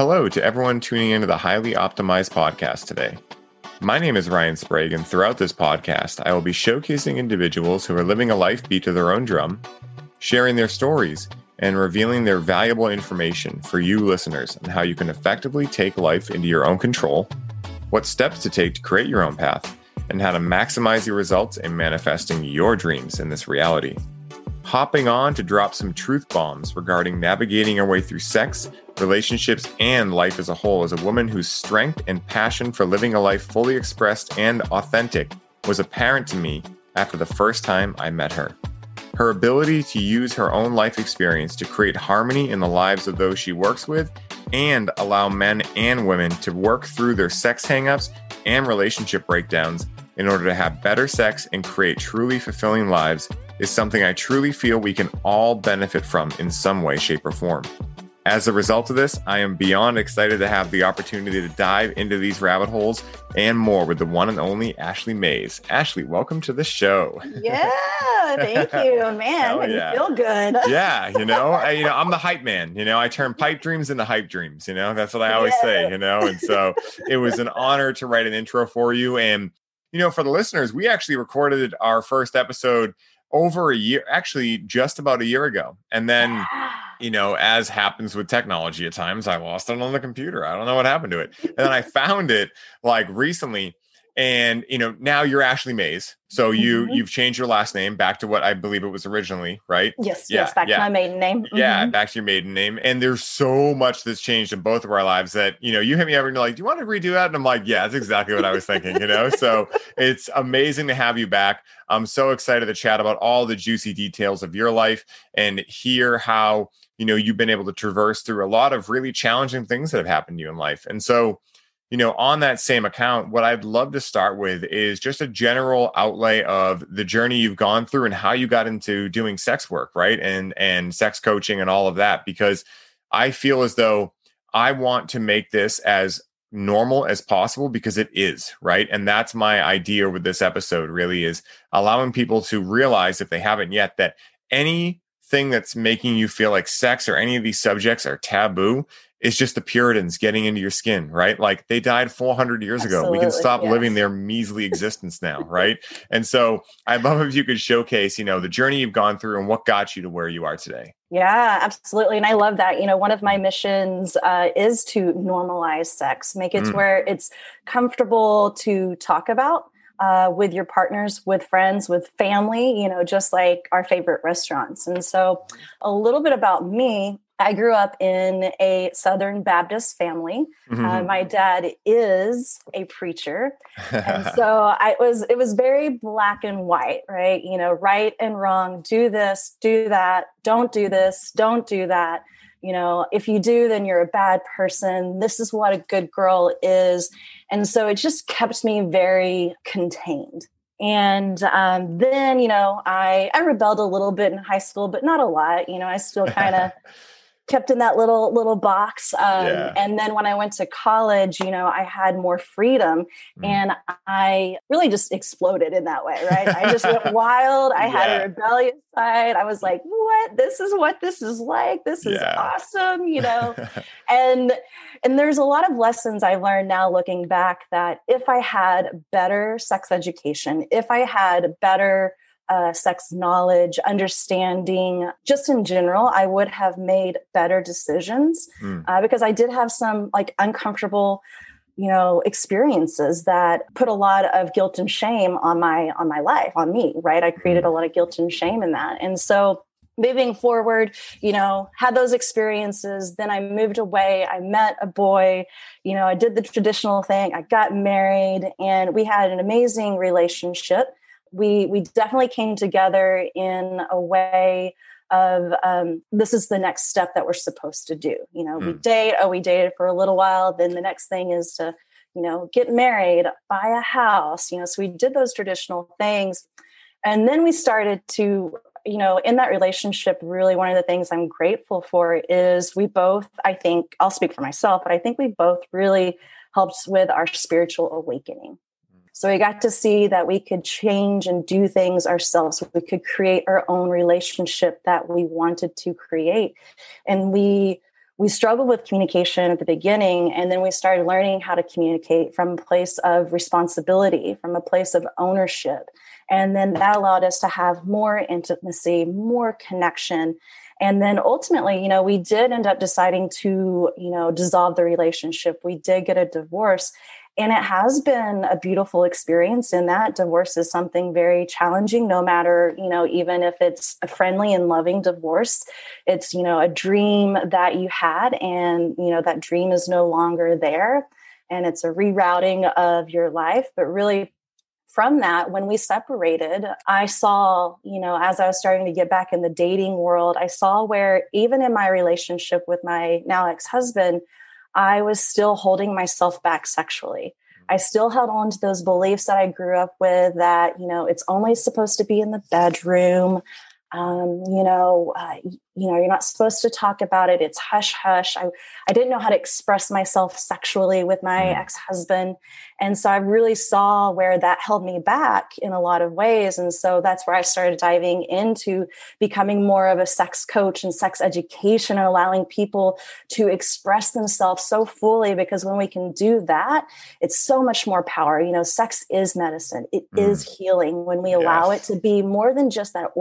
Hello to everyone tuning into the Highly Optimized podcast today. My name is Ryan Sprague, and throughout this podcast, I will be showcasing individuals who are living a life beat to their own drum, sharing their stories, and revealing their valuable information for you listeners on how you can effectively take life into your own control, what steps to take to create your own path, and how to maximize your results in manifesting your dreams in this reality. Hopping on to drop some truth bombs regarding navigating our way through sex, relationships, and life as a whole as a woman whose strength and passion for living a life fully expressed and authentic was apparent to me after the first time I met her. Her ability to use her own life experience to create harmony in the lives of those she works with and allow men and women to work through their sex hangups and relationship breakdowns in order to have better sex and create truly fulfilling lives is something I truly feel we can all benefit from in some way, shape, or form. As a result of this, I am beyond excited to have the opportunity to dive into these rabbit holes and more with the one and only Ashley Mays. Ashley, welcome to the show. Yeah, thank you, man. yeah. feel good. yeah, you know, I, you know, I'm the hype man. You know, I turn pipe dreams into hype dreams. You know, that's what I always yeah. say. You know, and so it was an honor to write an intro for you. And you know, for the listeners, we actually recorded our first episode over a year, actually, just about a year ago, and then you know, as happens with technology at times, I lost it on the computer. I don't know what happened to it. And then I found it like recently. And you know, now you're Ashley Mays. So you mm-hmm. you've changed your last name back to what I believe it was originally, right? Yes, yeah, yes, back yeah. to my maiden name. Mm-hmm. Yeah, back to your maiden name. And there's so much that's changed in both of our lives that you know, you hit me over and you're like, Do you want to redo that? And I'm like, Yeah, that's exactly what I was thinking, you know. so it's amazing to have you back. I'm so excited to chat about all the juicy details of your life and hear how you know you've been able to traverse through a lot of really challenging things that have happened to you in life and so you know on that same account what i'd love to start with is just a general outlay of the journey you've gone through and how you got into doing sex work right? And and sex coaching and all of that because i feel as though i want to make this as normal as possible because it is right? And that's my idea with this episode really is allowing people to realize if they haven't yet that any thing that's making you feel like sex or any of these subjects are taboo is just the Puritans getting into your skin, right? Like they died 400 years Absolutely, ago. We can stop yes. living their measly existence now, right? And so I'd love if you could showcase, you know, the journey you've gone through and what got you to where you are today. Yeah, absolutely. And I love that. You know, one of my missions uh, is to normalize sex, make it mm. where it's comfortable to talk about uh, with your partners, with friends, with family, you know, just like our favorite restaurants. And so, a little bit about me I grew up in a Southern Baptist family. Uh, mm-hmm. Uh, my dad is a preacher, and so I was. It was very black and white, right? You know, right and wrong. Do this, do that. Don't do this. Don't do that you know if you do then you're a bad person this is what a good girl is and so it just kept me very contained and um, then you know i i rebelled a little bit in high school but not a lot you know i still kind of kept in that little little box um, yeah. and then when i went to college you know i had more freedom mm. and i really just exploded in that way right i just went wild i yeah. had a rebellious side i was like what this is what this is like this is yeah. awesome you know and and there's a lot of lessons i learned now looking back that if i had better sex education if i had better uh, sex knowledge, understanding, just in general, I would have made better decisions mm. uh, because I did have some like uncomfortable you know experiences that put a lot of guilt and shame on my on my life on me right i created hmm. a lot of guilt and shame in that and so moving forward you know had those experiences then i moved away i met a boy you know i did the traditional thing i got married and we had an amazing relationship we we definitely came together in a way of um, this is the next step that we're supposed to do. You know, mm. we hmm. date. Oh, we dated for a little while. Then the next thing is to you know get married, buy a house. You know, so we did those traditional things, and then we started to you know in that relationship really one of the things i'm grateful for is we both i think i'll speak for myself but i think we both really helped with our spiritual awakening so we got to see that we could change and do things ourselves. We could create our own relationship that we wanted to create. And we we struggled with communication at the beginning and then we started learning how to communicate from a place of responsibility from a place of ownership and then that allowed us to have more intimacy more connection and then ultimately you know we did end up deciding to you know dissolve the relationship. We did get a divorce and it has been a beautiful experience in that divorce is something very challenging no matter you know even if it's a friendly and loving divorce. It's you know a dream that you had and you know that dream is no longer there and it's a rerouting of your life. But really from that when we separated i saw you know as i was starting to get back in the dating world i saw where even in my relationship with my now ex-husband I was still holding myself back sexually. I mm-hmm. still held on to those beliefs that I grew up with that, you know, it's only supposed to be in the bedroom. Um, you know, uh, you know, you're not supposed to talk about it. It's hush hush. I, I didn't know how to express myself sexually with my mm. ex husband. And so I really saw where that held me back in a lot of ways. And so that's where I started diving into becoming more of a sex coach and sex education and allowing people to express themselves so fully. Because when we can do that, it's so much more power. You know, sex is medicine, It mm. is healing when we allow it to be more than just that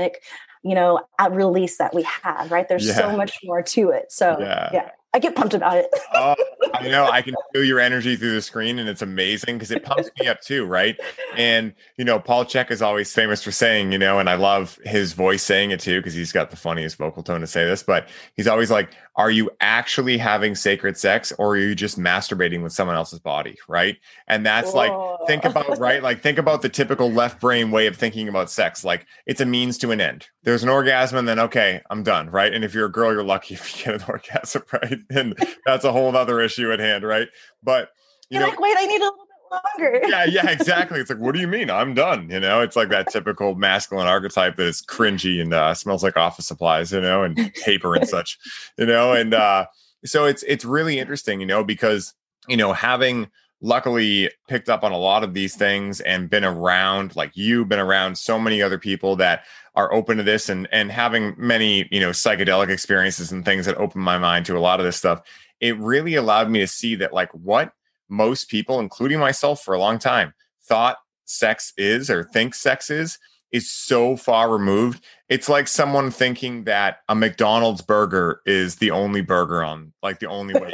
orgasmic you know, at release that we have, right? There's yeah. so much more to it. So yeah. yeah. I get pumped about it. oh, I know. I can feel your energy through the screen, and it's amazing because it pumps me up too, right? And you know, Paul Chek is always famous for saying, you know, and I love his voice saying it too because he's got the funniest vocal tone to say this. But he's always like, "Are you actually having sacred sex, or are you just masturbating with someone else's body?" Right? And that's Whoa. like, think about right, like think about the typical left brain way of thinking about sex. Like it's a means to an end. There's an orgasm, and then okay, I'm done, right? And if you're a girl, you're lucky if you get an orgasm, right? and that's a whole other issue at hand, right? But you You're know, like, wait, I need a little bit longer. yeah, yeah, exactly. It's like, what do you mean? I'm done. You know, it's like that typical masculine archetype that is cringy and uh, smells like office supplies, you know, and paper and such, you know, and uh, so it's it's really interesting, you know, because you know having luckily picked up on a lot of these things and been around like you been around so many other people that are open to this and and having many you know psychedelic experiences and things that open my mind to a lot of this stuff it really allowed me to see that like what most people including myself for a long time thought sex is or think sex is is so far removed. It's like someone thinking that a mcdonald's burger is the only burger on like the only way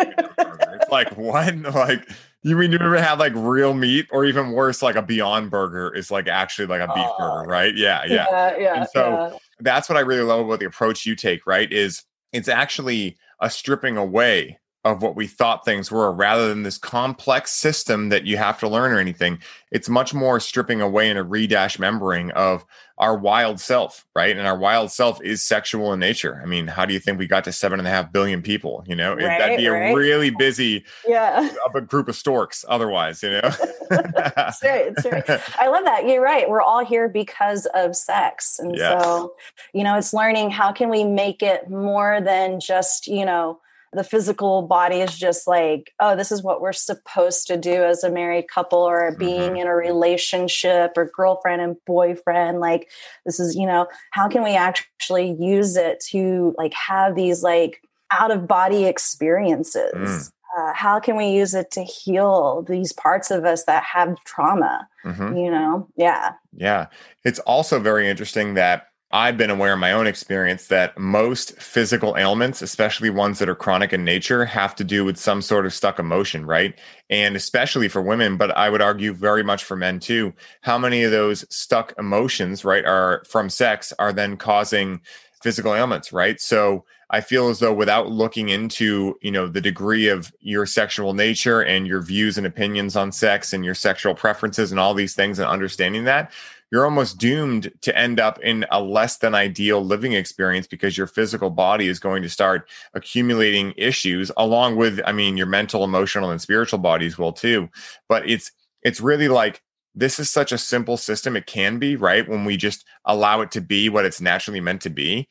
it's like what? Like you mean you ever had like real meat, or even worse, like a Beyond Burger is like actually like a beef uh, burger, right? Yeah, yeah, yeah. yeah and so yeah. that's what I really love about the approach you take, right? Is it's actually a stripping away of what we thought things were rather than this complex system that you have to learn or anything. It's much more stripping away and a redash membering of our wild self, right? And our wild self is sexual in nature. I mean, how do you think we got to seven and a half billion people? You know, right, that'd be right. a really busy yeah. a group of storks otherwise, you know? right. Right. I love that. You're right. We're all here because of sex. And yes. so, you know, it's learning how can we make it more than just, you know, the physical body is just like, oh, this is what we're supposed to do as a married couple or being mm-hmm. in a relationship or girlfriend and boyfriend. Like, this is, you know, how can we actually use it to like have these like out of body experiences? Mm. Uh, how can we use it to heal these parts of us that have trauma? Mm-hmm. You know, yeah. Yeah. It's also very interesting that I've been aware in my own experience that most physical ailments, especially ones that are chronic in nature, have to do with some sort of stuck emotion, right? And especially for women, but I would argue very much for men too. How many of those stuck emotions, right, are from sex are then causing physical ailments, right? So I feel as though without looking into, you know, the degree of your sexual nature and your views and opinions on sex and your sexual preferences and all these things and understanding that, you're almost doomed to end up in a less than ideal living experience because your physical body is going to start accumulating issues along with i mean your mental emotional and spiritual bodies will too. But it's it's really like this is such a simple system it can be right? When we just allow it to be what it's naturally meant to be.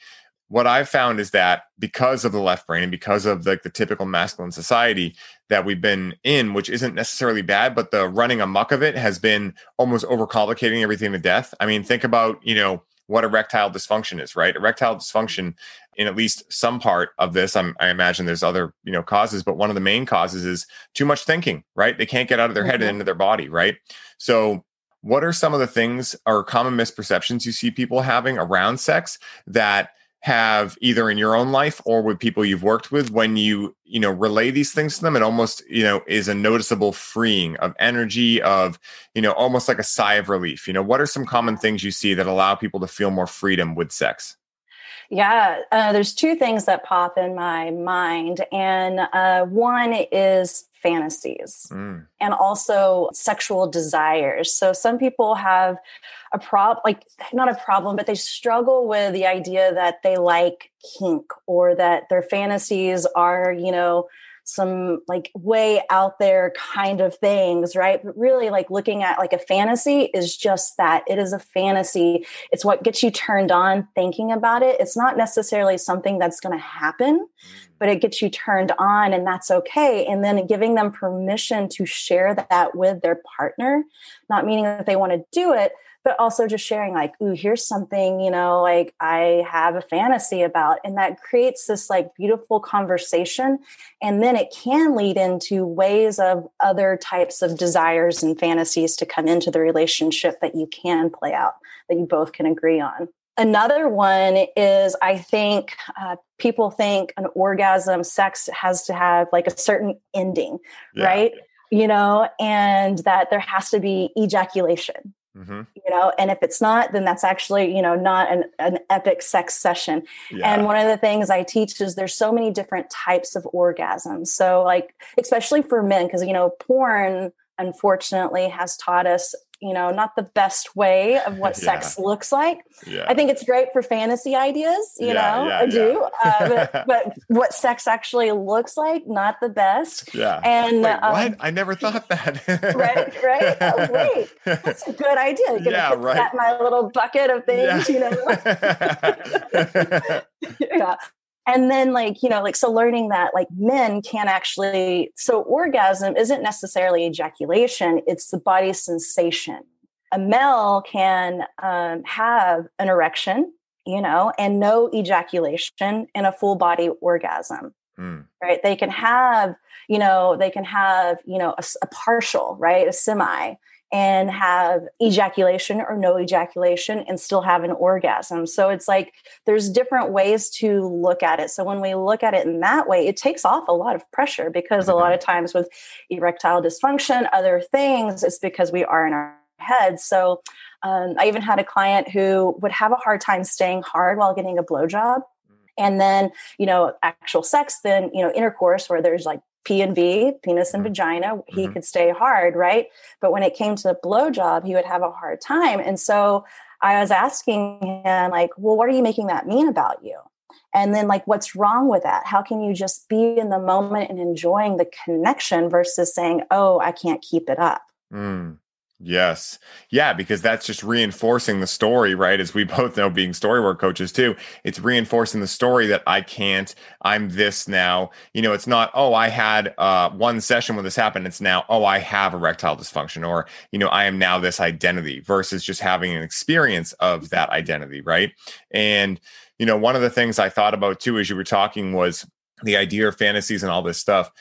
What I've found is that because of the left brain and because of like the typical masculine society that we've been in, which isn't necessarily bad, but the running amuck of it has been almost overcomplicating everything to death. I mean, think about, you know, what erectile dysfunction is, right? Erectile dysfunction in at least some part of this. I'm, i imagine there's other you know causes, but one of the main causes is too much thinking. Right? They can't get out of their mm-hmm. head and mm-hmm. into their body. Right? So what are some of the things or common misperceptions you see people having around sex that have either in your own life or with people you've worked with when you you know relay these things to them it almost you know is a noticeable freeing of energy of you know almost like a sigh of relief you know what are some common things you see that allow people to feel more freedom with sex yeah, uh, there's two things that pop in my mind. And uh, one is fantasies mm. and also sexual desires. So some people have a problem, like not a problem, but they struggle with the idea that they like kink or that their fantasies are, you know, some like way out there kind of things, right? But really, like looking at like a fantasy is just that it is a fantasy. It's what gets you turned on thinking about it. It's not necessarily something that's going to happen, mm. but it gets you turned on, and that's okay. And then giving them permission to share that with their partner, not meaning that they want to do it, but also just sharing like ooh here's something you know like i have a fantasy about and that creates this like beautiful conversation and then it can lead into ways of other types of desires and fantasies to come into the relationship that you can play out that you both can agree on Another one is I think uh, people think an orgasm, sex has to have like a certain ending, yeah. right? You know, and that there has to be ejaculation, Mm-hmm. You know, and if it's not, then that's actually, you know, not an, an epic sex session. Yeah. And one of the things I teach is there's so many different types of orgasms. So, like, especially for men, because, you know, porn unfortunately has taught us you know not the best way of what yeah. sex looks like. Yeah. i think it's great for fantasy ideas you know i do uh, but, but, what sex actually looks like not the best. Yeah. And Wait, um, what? I never thought that. Right right? Oh, wait. That's a good idea. Gonna yeah right. my little bucket of things you know? Yeah and then like you know like so learning that like men can actually so orgasm isn't necessarily ejaculation it's the body sensation. A male can um, have an erection you know and no ejaculation in a full body orgasm mm. right? They can have you know they can have you know a, a partial right? A semi and have ejaculation or no ejaculation and still have an orgasm. So it's like there's different ways to look at it. So when we look at it in that way, it takes off a lot of pressure because a lot of times with erectile dysfunction, other things, it's because we are in our heads. So um, I even had a client who would have a hard time staying hard while getting a blowjob and then you know actual sex then you know intercourse where there's like P and V, penis and mm-hmm. vagina, he mm-hmm. could stay hard, right? But when it came to the blowjob, he would have a hard time. And so I was asking him, like, well, what are you making that mean about you? And then, like, what's wrong with that? How can you just be in the moment and enjoying the connection versus saying, oh, I can't keep it up? Mm. Yes. Yeah, because that's just reinforcing the story, right? As we both know, being story work coaches too, it's reinforcing the story that I can't, I'm this now. You know, it's not, oh, I had uh, one session when this happened. It's now, oh, I have erectile dysfunction, or, you know, I am now this identity versus just having an experience of that identity, right? And, you know, one of the things I thought about too as you were talking was the idea of fantasies and all this stuff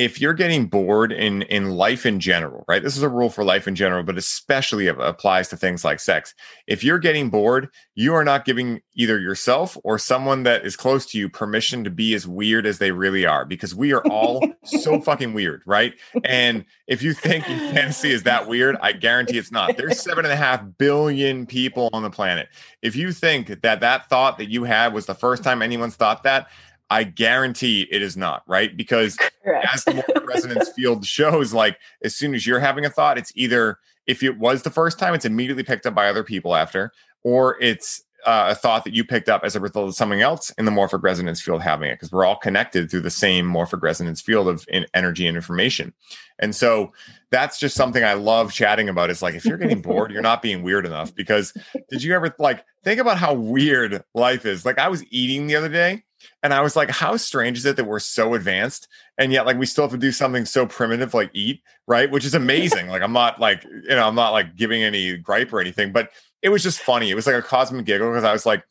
if you're getting bored in in life in general, right? This is a rule for life in general, but especially applies to things like sex. If you're getting bored, you are not giving either yourself or someone that is close to you permission to be as weird as they really are because we are all so fucking weird, right? And if you think fantasy is that weird, I guarantee it's not. There's seven and a half billion people on the planet. If you think that that thought that you had was the first time anyone's thought that, I guarantee it is not, right? Because Correct. as the morphic resonance field shows, like as soon as you're having a thought, it's either if it was the first time, it's immediately picked up by other people after, or it's uh, a thought that you picked up as a result of something else in the morphic resonance field having it, because we're all connected through the same morphic resonance field of in energy and information. And so that's just something I love chatting about. Is like if you're getting bored, you're not being weird enough. Because did you ever like think about how weird life is? Like I was eating the other day and I was like, how strange is it that we're so advanced and yet like we still have to do something so primitive like eat, right? Which is amazing. like I'm not like, you know, I'm not like giving any gripe or anything, but it was just funny. It was like a cosmic giggle because I was like,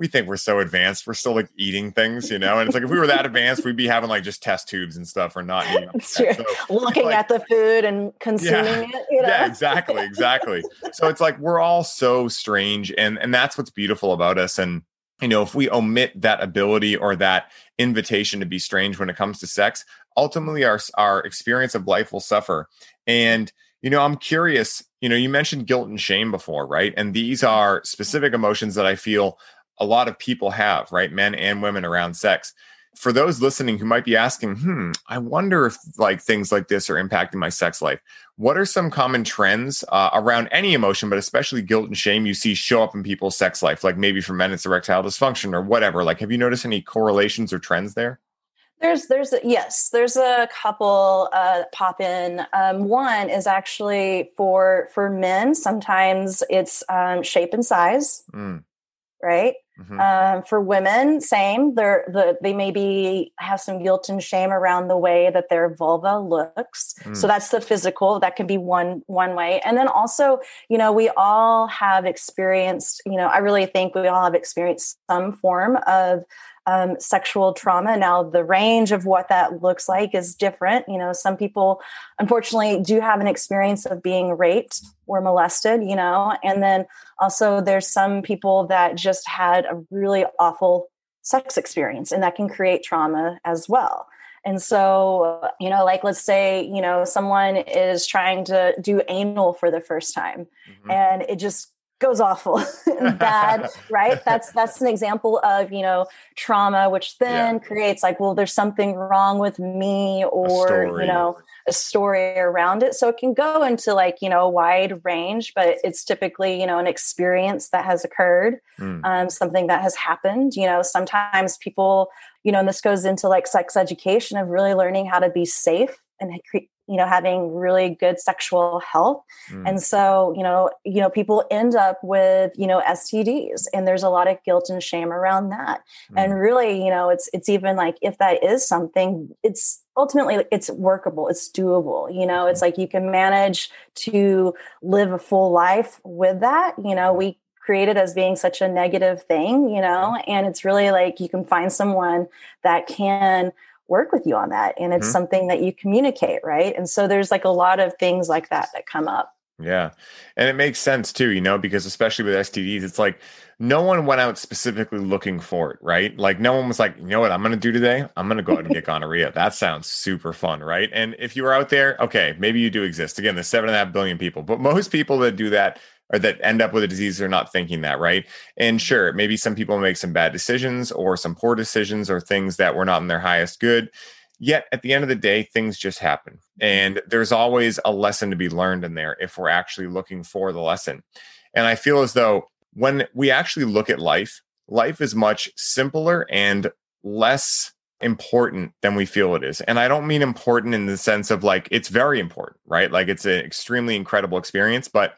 we think we're so advanced. We're still like eating things, you know? And it's like if we were that advanced, we'd be having like just test tubes and stuff or not eating. So, Looking like, at the food and consuming yeah, it. You know? Yeah, exactly, exactly. so it's like we're all so strange and and that's what's beautiful about us. And you know, if we omit that ability or that invitation to be strange when it comes to sex, ultimately our our experience of life will suffer. And you know, I'm curious, you know, you mentioned guilt and shame before, right? And these are specific emotions that I feel a lot of people have, right? Men and women around sex. For those listening who might be asking, hmm, I wonder if like things like this are impacting my sex life. What are some common trends uh, around any emotion, but especially guilt and shame you see show up in people's sex life? Like maybe for men, it's erectile dysfunction or whatever. Like, have you noticed any correlations or trends there? There's, there's, a, yes, there's a couple uh, pop in. Um, one is actually for for men. Sometimes it's um, shape and size, mm. Right? Mm-hmm. Um, for women, same. They're the they maybe have some guilt and shame around the way that their vulva looks. Mm. So that's the physical. That can be one one way. And then also, you know, we all have experienced. You know, I really think we all have experienced some form of um, sexual trauma. Now, the range of what that looks like is different. You know, some people, unfortunately, do have an experience of being raped or molested, you know, and then also there's some people that just had a really awful sex experience, and that can create trauma as well. And so, you know, like let's say, you know, someone is trying to do anal for the first time mm-hmm. and it just goes awful bad right that's that's an example of you know trauma which then yeah. creates like well there's something wrong with me or you know a story around it so it can go into like you know a wide range but it's typically you know an experience that has occurred mm. um, something that has happened you know sometimes people you know and this goes into like sex education of really learning how to be safe and you know having really good sexual health mm. and so you know you know people end up with you know stds and there's a lot of guilt and shame around that mm. and really you know it's it's even like if that is something it's ultimately it's workable it's doable you know it's mm-hmm. like you can manage to live a full life with that you know we created as being such a negative thing you know and it's really like you can find someone that can work with you on that and it's mm-hmm. something that you communicate right? And so there's like a lot of things like that that come up. Yeah and it makes sense too you know because especially with stds it's like no one went out specifically looking for it right? Like no one was like you know what i'm gonna do today? I'm gonna go out and get gonorrhea. That sounds super fun right? And if you were out there okay maybe you do exist. Again there's seven and a half billion people but most people that do that or that end up with a disease they're not thinking that, right? And sure, maybe some people make some bad decisions or some poor decisions or things that were not in their highest good. Yet at the end of the day, things just happen. And there's always a lesson to be learned in there if we're actually looking for the lesson. And I feel as though when we actually look at life, life is much simpler and less important than we feel it is. And I don't mean important in the sense of like it's very important, right? Like it's an extremely incredible experience, but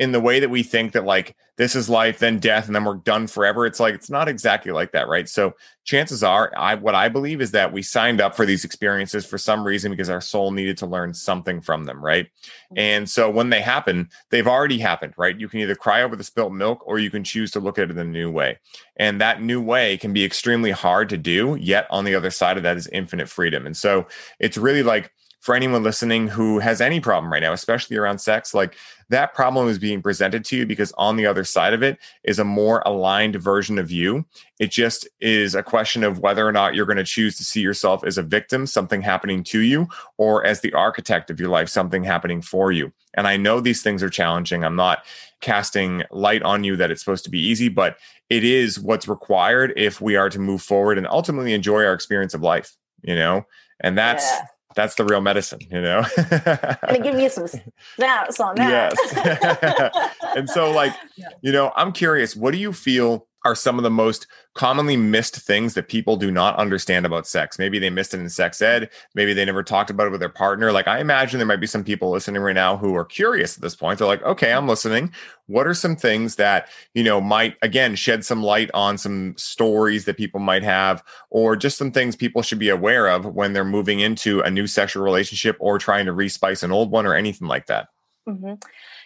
in the way that we think that like this is life then death and then we're done forever it's like it's not exactly like that right? So chances are i what i believe is that we signed up for these experiences for some reason because our soul needed to learn something from them right? Mm-hmm. and so when they happen they've already happened right? You can either cry over the spilt milk or you can choose to look at it in a new way. And that new way can be extremely hard to do yet on the other side of that is infinite freedom. And so it's really like for anyone listening who has any problem right now, especially around sex, like that problem is being presented to you because on the other side of it is a more aligned version of you. It just is a question of whether or not you're going to choose to see yourself as a victim, something happening to you, or as the architect of your life, something happening for you. And I know these things are challenging. I'm not casting light on you that it's supposed to be easy, but it is what's required if we are to move forward and ultimately enjoy our experience of life, you know? And that's yeah that's the real medicine, you know. and to give you some snaps on that. Yes. and so, like, yeah. you know, I'm curious, what do you feel are some of the most commonly missed things that people do not understand about sex. Maybe they missed it in sex ed. Maybe they never talked about it with their partner. Like I imagine there might be some people listening right now who are curious at this point. They're like, okay, I'm listening. What are some things that, you know, might again shed some light on some stories that people might have, or just some things people should be aware of when they're moving into a new sexual relationship or trying to respice an old one or anything like that? Mm-hmm.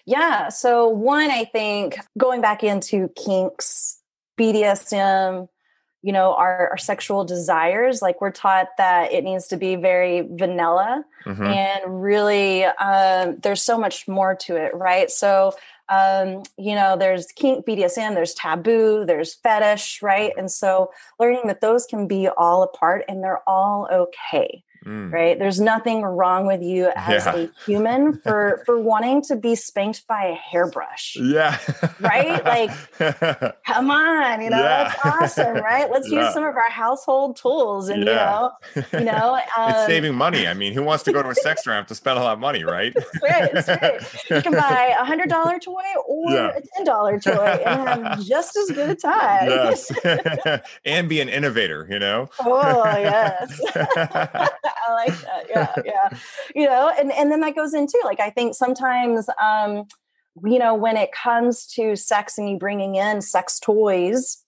Yeah. So, one, I think going back into kinks BDSM, you know, our, our sexual desires, like we're taught that it needs to be very vanilla mm-hmm. and really um, there's so much more to it, right? So, um, you know, there's kink, BDSM, there's taboo, there's fetish, right? And so learning that those can be all a part and they're all okay. Mm. right? There's nothing wrong with you as yeah. a human for for wanting to be spanked by a hairbrush yeah. right? Like come on you know yeah. that's awesome right? Let's yeah. use some of our household tools and you know you know um, it's saving money. I mean who wants to go to a sex ramp to spend a lot of money right? That's right, that's right. you can buy a hundred dollar toy or a ten dollar toy and have just as good a time. Yes and be an innovator you know? Oh yes I like that. Yeah, yeah. You know, and and then that goes into like I think sometimes um you know when it comes to sex and you bringing in sex toys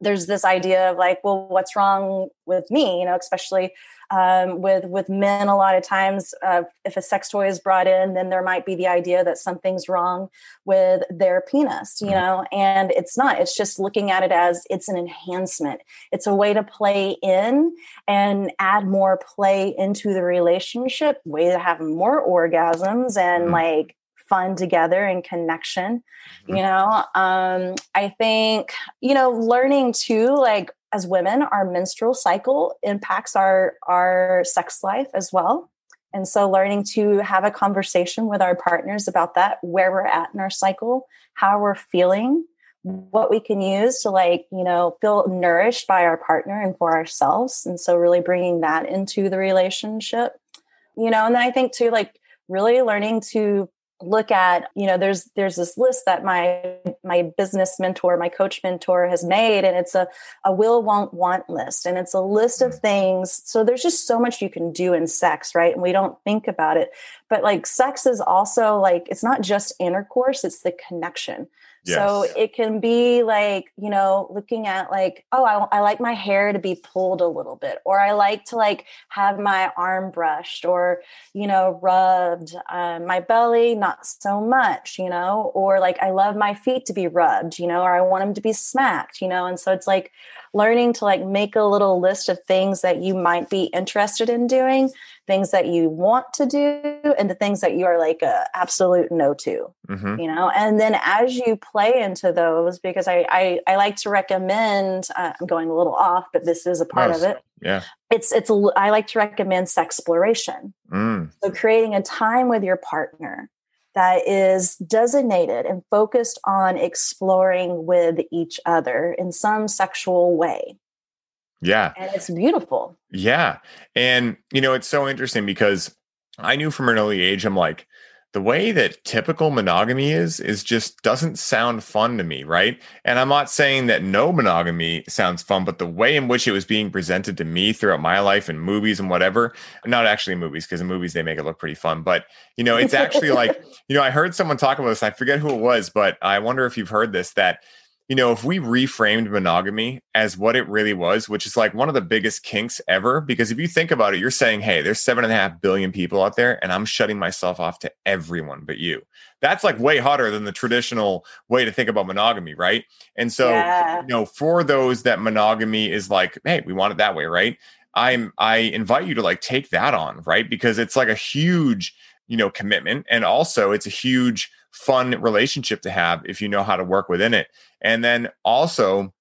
there's this idea of like well what's wrong with me you know especially um, with with men a lot of times uh, if a sex toy is brought in then there might be the idea that something's wrong with their penis you mm-hmm. know and it's not it's just looking at it as it's an enhancement it's a way to play in and add more play into the relationship way to have more orgasms and mm-hmm. like fun together and connection mm-hmm. you know um i think you know learning to like as women our menstrual cycle impacts our our sex life as well. And so learning to have a conversation with our partners about that where we're at in our cycle how we're feeling what we can use to like you know feel nourished by our partner and for ourselves. And so really bringing that into the relationship you know and then i think too like really learning to look at you know there's there's this list that my my business mentor my coach mentor has made and it's a a will won't want list and it's a list of mm. things. So there's just so much you can do in sex right? And we don't think about it. But like sex is also like it's not just intercourse it's the connection so it can be like, you know, looking at like, oh, I, I like my hair to be pulled a little bit, or I like to like have my arm brushed or, you know, rubbed, um, my belly, not so much, you know, or like I love my feet to be rubbed, you know, or I want them to be smacked, you know. And so it's like learning to like make a little list of things that you might be interested in doing things that you want to do and the things that you are like a absolute no to mm-hmm. you know? And then as you play into those because i i, I like to recommend uh, i'm going a little off but this is a part of it. Yeah. It's it's i like to recommend sexploration. Mm. so creating a time with your partner that is designated and focused on exploring with each other in some sexual way yeah. And it's beautiful. Yeah. And, you know, it's so interesting because I knew from an early age, I'm like, the way that typical monogamy is, is just doesn't sound fun to me. Right. And I'm not saying that no monogamy sounds fun, but the way in which it was being presented to me throughout my life in movies and whatever, not actually movies, because in movies they make it look pretty fun. But, you know, it's actually like, you know, I heard someone talk about this. I forget who it was, but I wonder if you've heard this that you know, if we reframed monogamy as what it really was, which is like one of the biggest kinks ever, because if you think about it, you're saying, hey, there's seven and a half billion people out there, and I'm shutting myself off to everyone but you. That's like way hotter than the traditional way to think about monogamy, right? And so, yeah. you know, for those that monogamy is like, hey, we want it that way, right? I'm I invite you to like take that on, right? Because it's like a huge, you know, commitment. And also it's a huge fun relationship to have if you know how to work within it. And then also,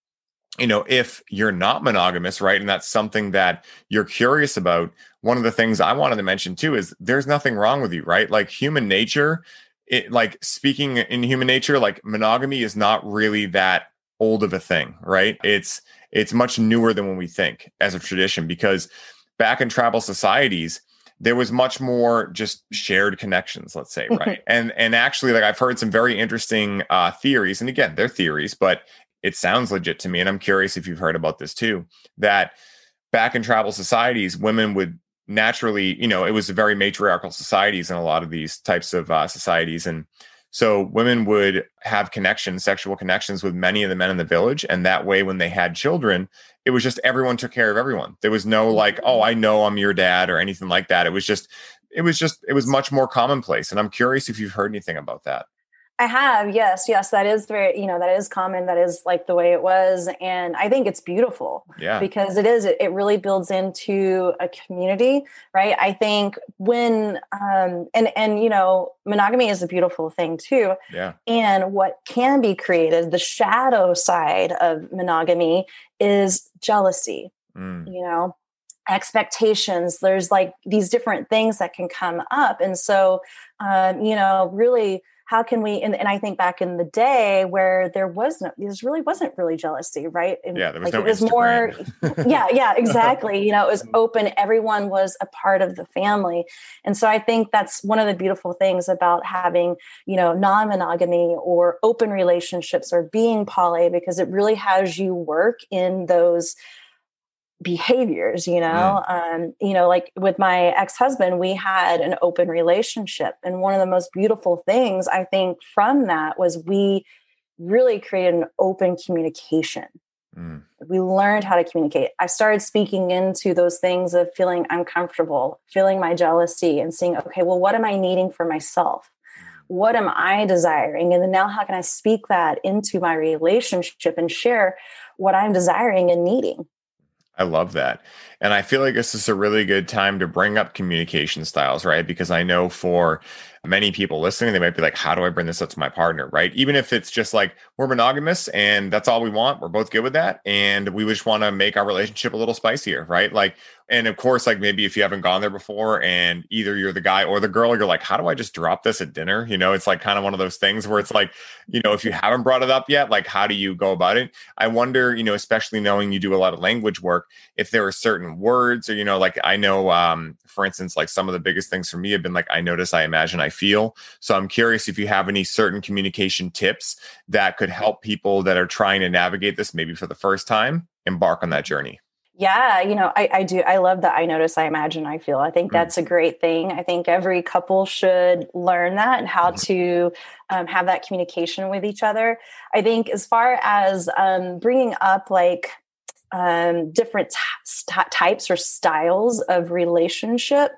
you know, if you're not monogamous, right, and that's something that you're curious about, one of the things I wanted to mention too is there's nothing wrong with you, right? Like human nature, it like speaking in human nature, like monogamy is not really that old of a thing, right? It's it's much newer than when we think as a tradition because back in tribal societies, there was much more just shared connections let's say right and and actually like i've heard some very interesting uh theories and again they're theories but it sounds legit to me and i'm curious if you've heard about this too that back in tribal societies women would naturally you know it was a very matriarchal societies in a lot of these types of uh, societies and so women would have connections, sexual connections with many of the men in the village. And that way, when they had children, it was just everyone took care of everyone. There was no like, oh, I know I'm your dad or anything like that. It was just, it was just, it was much more commonplace. And I'm curious if you've heard anything about that. I have, yes, yes. That is very, you know, that is common. That is like the way it was. And I think it's beautiful. Yeah. Because it is, it, it really builds into a community, right? I think when, um, and, and, you know, monogamy is a beautiful thing too. Yeah. And what can be created, the shadow side of monogamy is jealousy, mm. you know, expectations. There's like these different things that can come up. And so, um, you know, really, how can we and, and i think back in the day where there was no there really wasn't really jealousy right? And, yeah there was like no it was more yeah yeah exactly you know it was mm-hmm. open everyone was a part of the family. And so i think that's one of the beautiful things about having you know non-monogamy or open relationships or being poly because it really has you work in those behaviors you know? Mm. um you know like with my ex-husband we had an open relationship and one of the most beautiful things i think from that was we really created an open communication. Mm. we learned how to communicate. I started speaking into those things of feeling uncomfortable feeling my jealousy and seeing okay well what am i needing for myself? What am i desiring? And then now how can i speak that into my relationship and share what i'm desiring and needing I love that. And I feel like this is a really good time to bring up communication styles, right? Because I know for many people listening, they might be like, how do I bring this up to my partner, right? Even if it's just like we're monogamous and that's all we want, we're both good with that. And we just want to make our relationship a little spicier, right? Like, and of course, like maybe if you haven't gone there before and either you're the guy or the girl, you're like, how do I just drop this at dinner? You know, it's like kind of one of those things where it's like, you know, if you haven't brought it up yet, like, how do you go about it? I wonder, you know, especially knowing you do a lot of language work, if there are certain words or, you know, like I know, um, for instance, like some of the biggest things for me have been like, I notice, I imagine, I feel. So I'm curious if you have any certain communication tips that could help people that are trying to navigate this maybe for the first time embark on that journey. Yeah, you know, I, I do. I love that. I notice, I imagine, I feel. I think mm. that's a great thing. I think every couple should learn that and how to um, have that communication with each other. I think, as far as um, bringing up like um, different t- types or styles of relationship,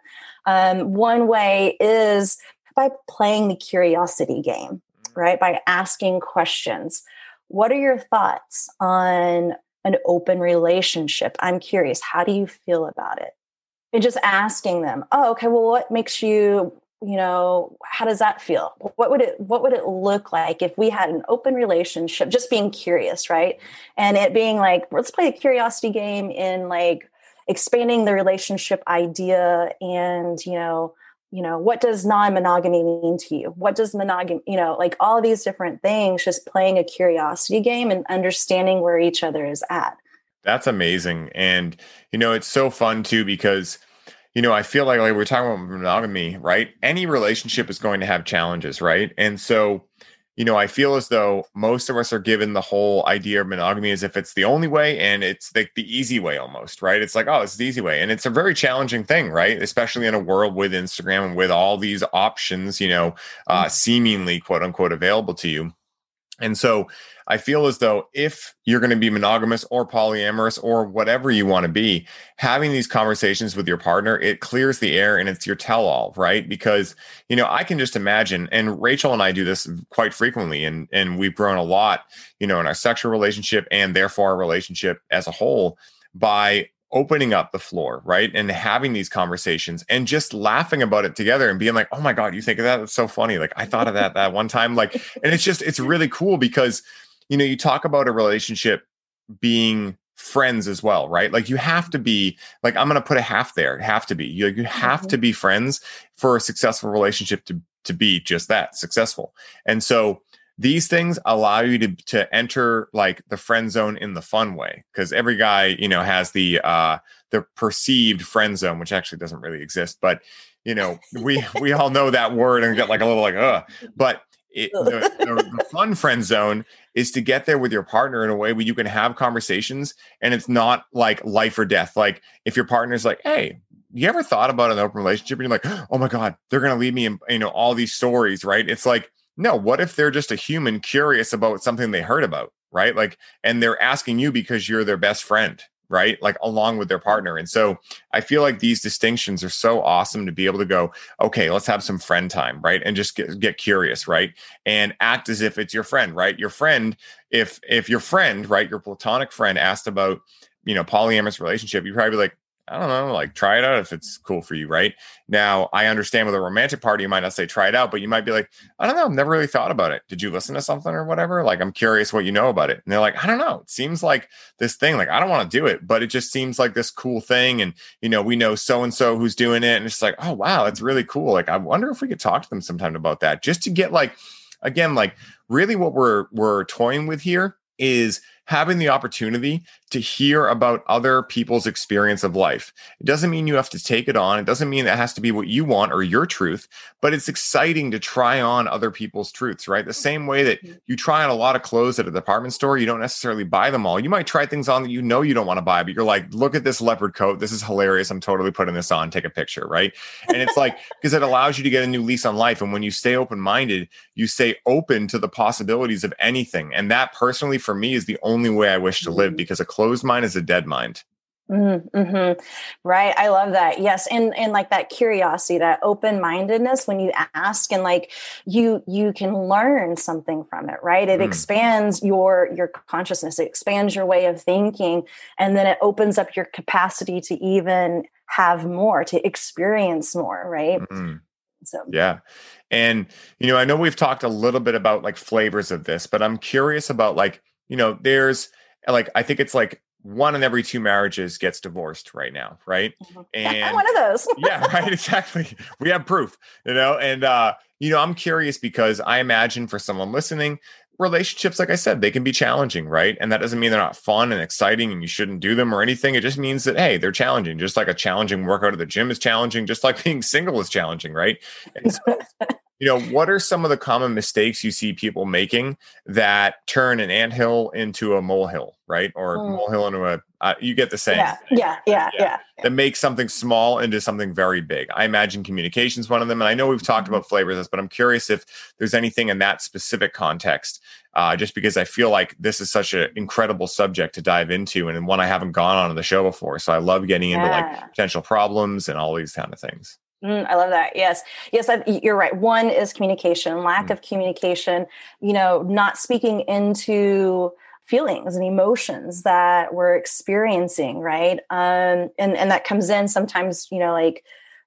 um, one way is by playing the curiosity game, right? By asking questions. What are your thoughts on an open relationship? I'm curious. How do you feel about it? And just asking them, oh, okay, well, what makes you, you know, how does that feel? What would it what would it look like if we had an open relationship? Just being curious, right? And it being like, let's play a curiosity game in like expanding the relationship idea and, you know, you know what does non-monogamy mean to you? What does monogamy you know like all these different things just playing a curiosity game and understanding where each other is at. That's amazing and you know it's so fun too because you know i feel like like we're talking about monogamy right? Any relationship is going to have challenges right? And so you know, I feel as though most of us are given the whole idea of monogamy as if it's the only way and it's like the easy way almost, right? It's like, oh, it's the easy way. And it's a very challenging thing, right? Especially in a world with Instagram and with all these options, you know, uh, mm. seemingly quote unquote available to you. And so I feel as though if you're going to be monogamous or polyamorous or whatever you want to be, having these conversations with your partner, it clears the air and it's your tell all, right? Because, you know, I can just imagine, and Rachel and I do this quite frequently, and, and we've grown a lot, you know, in our sexual relationship and therefore our relationship as a whole by opening up the floor, right? And having these conversations and just laughing about it together and being like, oh my God, you think of that? That's so funny. Like I thought of that that one time. Like, and it's just, it's really cool because you know, you talk about a relationship being friends as well, right? Like you have to be like I'm going to put a half there. Have to be. You you have mm-hmm. to be friends for a successful relationship to to be just that successful. And so these things allow you to to enter like the friend zone in the fun way because every guy you know has the uh the perceived friend zone which actually doesn't really exist but you know we we all know that word and get like a little like uh but it, the, the, the, fun friend zone is to get there with your partner in a way where you can have conversations and it's not like life or death. Like if your partner's like, hey, you ever thought about an open relationship and you're like, oh my God, they're going to leave me in, you know, all these stories, right? It's like, no, what if they're just a human curious about something they heard about, right? Like, and they're asking you because you're their best friend, right? Like along with their partner. And so I feel like these distinctions are so awesome to be able to go, okay, let's have some friend time, right? And just get, get curious, right? And act as if it's your friend, right? Your friend, if if your friend, right, your platonic friend asked about, you know, polyamorous relationship, you'd probably be like, I don't know, like try it out if it's cool for you, right? Now, I understand with a romantic party, you might not say try it out, but you might be like, I don't know, I've never really thought about it. Did you listen to something or whatever? Like, I'm curious what you know about it. And they're like, I don't know. It seems like this thing, like, I don't want to do it, but it just seems like this cool thing. And, you know, we know so and so who's doing it. And it's like, oh, wow, that's really cool. Like, I wonder if we could talk to them sometime about that just to get like, again, like really what we're, we're toying with here is having the opportunity to hear about other people's experience of life. It doesn't mean you have to take it on. It doesn't mean that has to be what you want or your truth, but it's exciting to try on other people's truths, right? The same way that mm-hmm. you try on a lot of clothes at a department store, you don't necessarily buy them all. You might try things on that you know you don't want to buy, but you're like, look at this leopard coat. This is hilarious. I'm totally putting this on. Take a picture, right? And it's like, because it allows you to get a new lease on life. And when you stay open minded, you stay open to the possibilities of anything. And that personally, for me, is the only way I wish to live mm-hmm. because a closed mind is a dead mind. Mm-hmm. Right. I love that. Yes. And, and like that curiosity, that open mindedness when you ask and like you, you can learn something from it, right? It mm. expands your, your consciousness, it expands your way of thinking. And then it opens up your capacity to even have more, to experience more. Right. Mm-hmm. So, yeah. And, you know, I know we've talked a little bit about like flavors of this, but I'm curious about like, you know, there's like I think it's like one in every two marriages gets divorced right now, right? Mm-hmm. And one of those. yeah, right. Exactly. We have proof, you know, and uh, you know, I'm curious because I imagine for someone listening, relationships, like I said, they can be challenging, right? And that doesn't mean they're not fun and exciting and you shouldn't do them or anything. It just means that, hey, they're challenging. Just like a challenging workout at the gym is challenging, just like being single is challenging, right? So you know what are some of the common mistakes you see people making that turn an anthill into a molehill right? Or mm. molehill into a uh, you get the same yeah, yeah, yeah yeah. yeah that makes something small into something very big. I imagine communication is one of them and i know we've talked mm-hmm. about flavors but i'm curious if there's anything in that specific context uh, just because i feel like this is such an incredible subject to dive into and one i haven't gone on the show before. So i love getting into yeah. like potential problems and all these kind of things Mm, I love that. Yes. Yes, I, you're right. One is communication, lack mm. of communication, you know, not speaking into feelings and emotions that we're experiencing, right? Um, and, and that comes in sometimes, you know, like,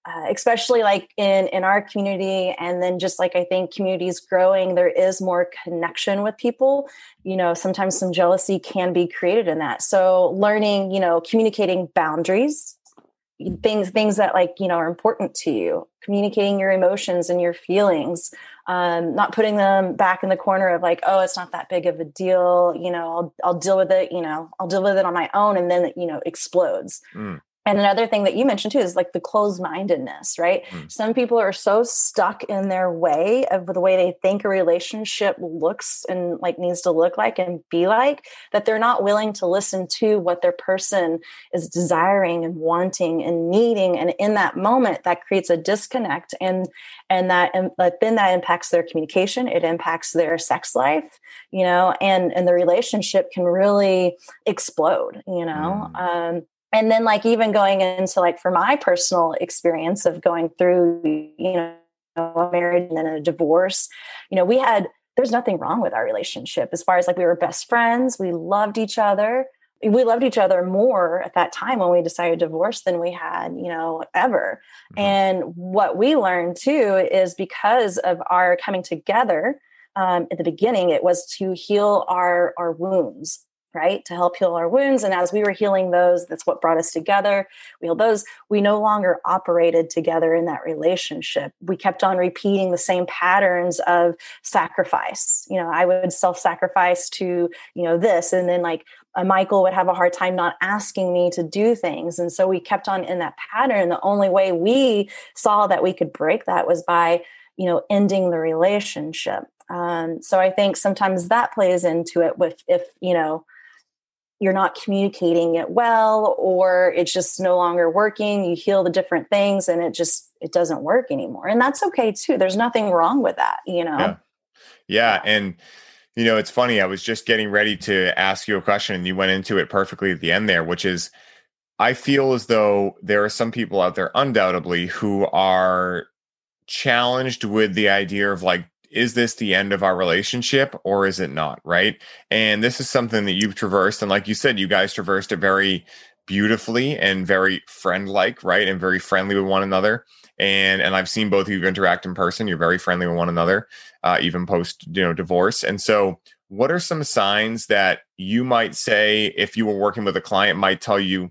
uh, especially like in in our community and then just like i think communities growing there is more connection with people you know sometimes some jealousy can be created in that so learning you know communicating boundaries things things that like you know are important to you communicating your emotions and your feelings um, not putting them back in the corner of like oh it's not that big of a deal you know i'll, I'll deal with it you know i'll deal with it on my own and then you know explodes mm. And another thing that you mentioned too is like the closed mindedness, right? Mm. Some people are so stuck in their way of the way they think a relationship looks and like needs to look like and be like that they're not willing to listen to what their person is desiring and wanting and needing. And in that moment, that creates a disconnect and and that and then that impacts their communication. It impacts their sex life, you know, and and the relationship can really explode, you know. Mm. Um, and then like even going into like for my personal experience of going through you know a marriage and then a divorce you know we had there's nothing wrong with our relationship. As far as like we were best friends we loved each other. We loved each other more at that time when we decided to divorce than we had you know ever. Mm-hmm. and what we learned too is because of our coming together um, at the beginning it was to heal our our wounds right? To help heal our wounds. And as we were healing those, that's what brought us together. We healed those. We no longer operated together in that relationship. We kept on repeating the same patterns of sacrifice. You know, I would self sacrifice to, you know, this. And then like uh, Michael would have a hard time not asking me to do things. And so we kept on in that pattern. The only way we saw that we could break that was by, you know, ending the relationship. Um, so I think sometimes that plays into it with if, you know, you're not communicating it well or it's just no longer working you heal the different things and it just it doesn't work anymore and that's okay too there's nothing wrong with that you know yeah, yeah. and you know, it's funny. I was just getting ready to ask you a question and you went into it perfectly at the end there, which is I feel as though there are some people out there, undoubtedly, who are challenged with the idea of like, is this the end of our relationship or is it not? Right. And this is something that you've traversed. And like you said, you guys traversed it very beautifully and very friend like, right? And very friendly with one another. And and I've seen both of you interact in person. You're very friendly with one another, uh, even post you know divorce. And so, what are some signs that you might say if you were working with a client might tell you?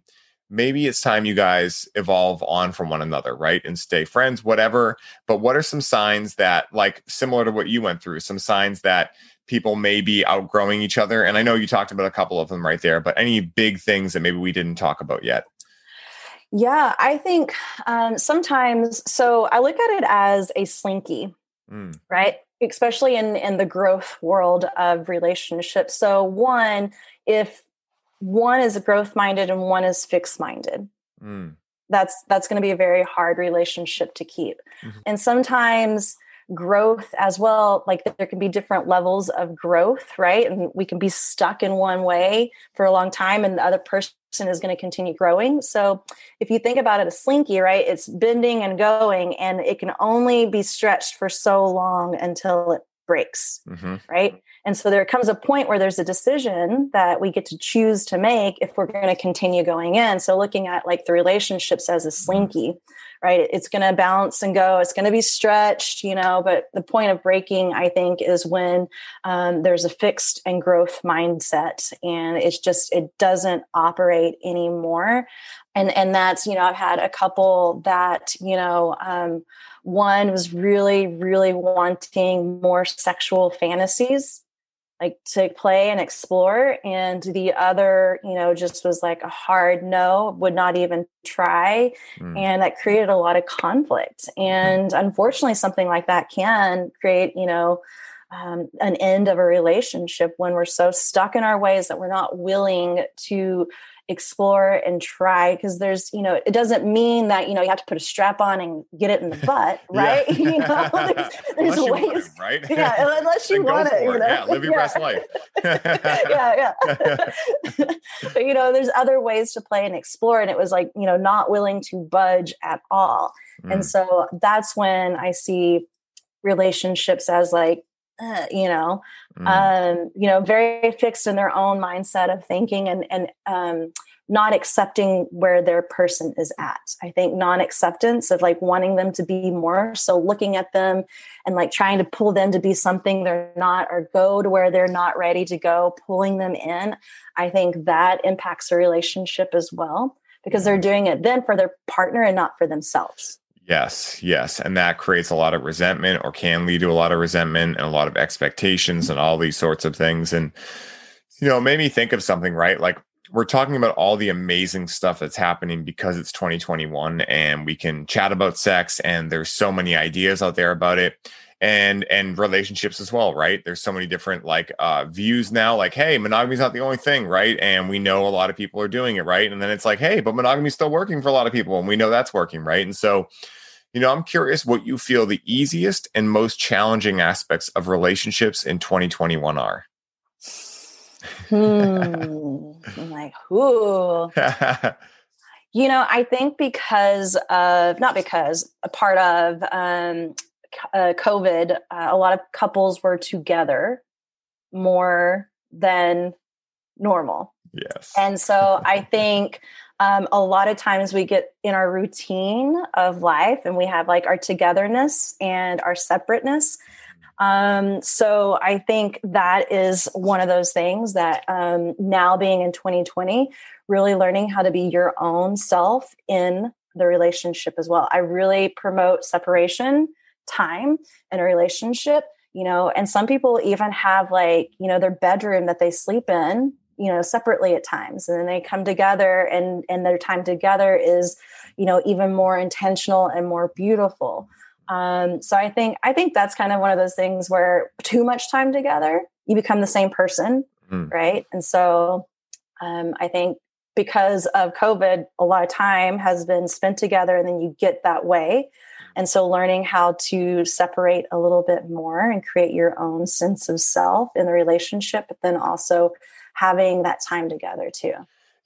Maybe it's time you guys evolve on from one another, right? And stay friends, whatever. But what are some signs that, like, similar to what you went through, some signs that people may be outgrowing each other? And I know you talked about a couple of them right there, but any big things that maybe we didn't talk about yet? Yeah, I think um, sometimes, so I look at it as a slinky, mm. right? Especially in in the growth world of relationships. So one, if one is growth minded and one is fixed minded. Mm. That's that's going to be a very hard relationship to keep. Mm-hmm. And sometimes growth as well like there can be different levels of growth right and we can be stuck in one way for a long time and the other person is going to continue growing so if you think about it a slinky right it's bending and going and it can only be stretched for so long until it breaks mm-hmm. right and so there comes a point where there's a decision that we get to choose to make if we're going to continue going in. So looking at like the relationships as a slinky, right? It's going to bounce and go. It's going to be stretched, you know. But the point of breaking, I think, is when um, there's a fixed and growth mindset, and it's just it doesn't operate anymore. And and that's you know I've had a couple that you know. Um, one was really, really wanting more sexual fantasies like to play and explore and the other you know just was like a hard no would not even try mm. and that created a lot of conflict and unfortunately something like that can create you know um, an end of a relationship when we're so stuck in our ways that we're not willing to explore and try because there's you know it doesn't mean that you know you have to put a strap on and get it in the butt right you know there's, there's ways it, right yeah unless you want it, it, you know? yeah live your yeah. best life yeah yeah but you know there's other ways to play and explore and it was like you know not willing to budge at all mm. and so that's when i see relationships as like uh, you know, mm. um, you know, very fixed in their own mindset of thinking and and um, not accepting where their person is at. I think non-acceptance of like wanting them to be more. So looking at them and like trying to pull them to be something they're not or go to where they're not ready to go, pulling them in. I think that impacts a relationship as well because they're doing it then for their partner and not for themselves. Yes, yes. And that creates a lot of resentment or can lead to a lot of resentment and a lot of expectations and all these sorts of things. And, you know, it made me think of something, right? Like we're talking about all the amazing stuff that's happening because it's 2021 and we can chat about sex and there's so many ideas out there about it and and relationships as well right there's so many different like uh views now like hey monogamy's not the only thing right and we know a lot of people are doing it right and then it's like hey but monogamy's still working for a lot of people and we know that's working right and so you know, I'm curious what you feel the easiest and most challenging aspects of relationships in 2021 are. hmm. I'm like, who? you know, I think because of, not because, a part of um, uh, COVID, uh, a lot of couples were together more than normal. Yes. And so I think um, a lot of times we get in our routine of life and we have like our togetherness and our separateness. Um, so I think that is one of those things that um, now being in 2020, really learning how to be your own self in the relationship as well. I really promote separation time in a relationship, you know, and some people even have like, you know, their bedroom that they sleep in you know separately at times and then they come together and and their time together is you know even more intentional and more beautiful. Um, so i think i think that's kind of one of those things where too much time together you become the same person mm. right? And so um, i think because of covid a lot of time has been spent together and then you get that way. And so learning how to separate a little bit more and create your own sense of self in the relationship, but then also having that time together too.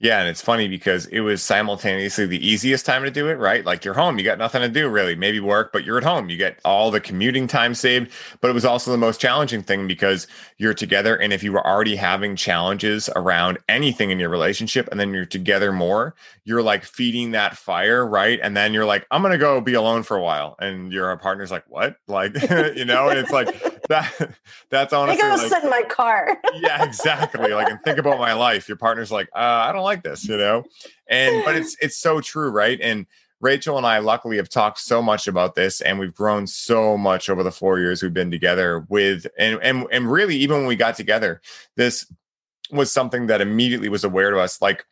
Yeah, and it's funny because it was simultaneously the easiest time to do it, right? Like you're home, you got nothing to do really, maybe work, but you're at home. You get all the commuting time saved. But it was also the most challenging thing because you're together. And if you were already having challenges around anything in your relationship and then you're together more, you're like feeding that fire, right? And then you're like, I'm going to go be alone for a while. And your partner's like, what? Like, you know, and it's like, that that's honestly. I go like, sit in my car. yeah, exactly. Like, and think about my life. Your partner's like, uh, I don't like this, you know, and but it's it's so true, right? And Rachel and I, luckily, have talked so much about this, and we've grown so much over the four years we've been together. With and and and really, even when we got together, this was something that immediately was aware to us. Like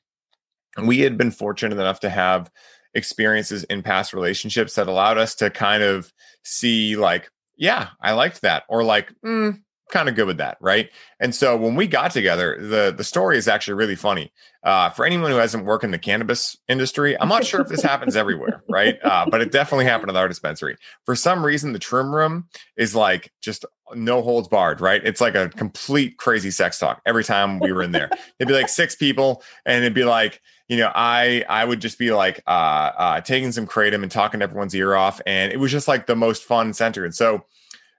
we had been fortunate enough to have experiences in past relationships that allowed us to kind of see like yeah, I liked that. Or like, mm, kind of good with that, right? And so when we got together, the the story is actually really funny. Uh, for anyone who hasn't worked in the cannabis industry, I'm not sure if this happens everywhere, right? Uh, but it definitely happened at our dispensary. For some reason, the trim room is like just no holds barred, right? It's like a complete crazy sex talk every time we were in there. It'd be like six people, and it'd be like you know, I I would just be like uh, uh, taking some kratom and talking everyone's ear off, and it was just like the most fun center. And so,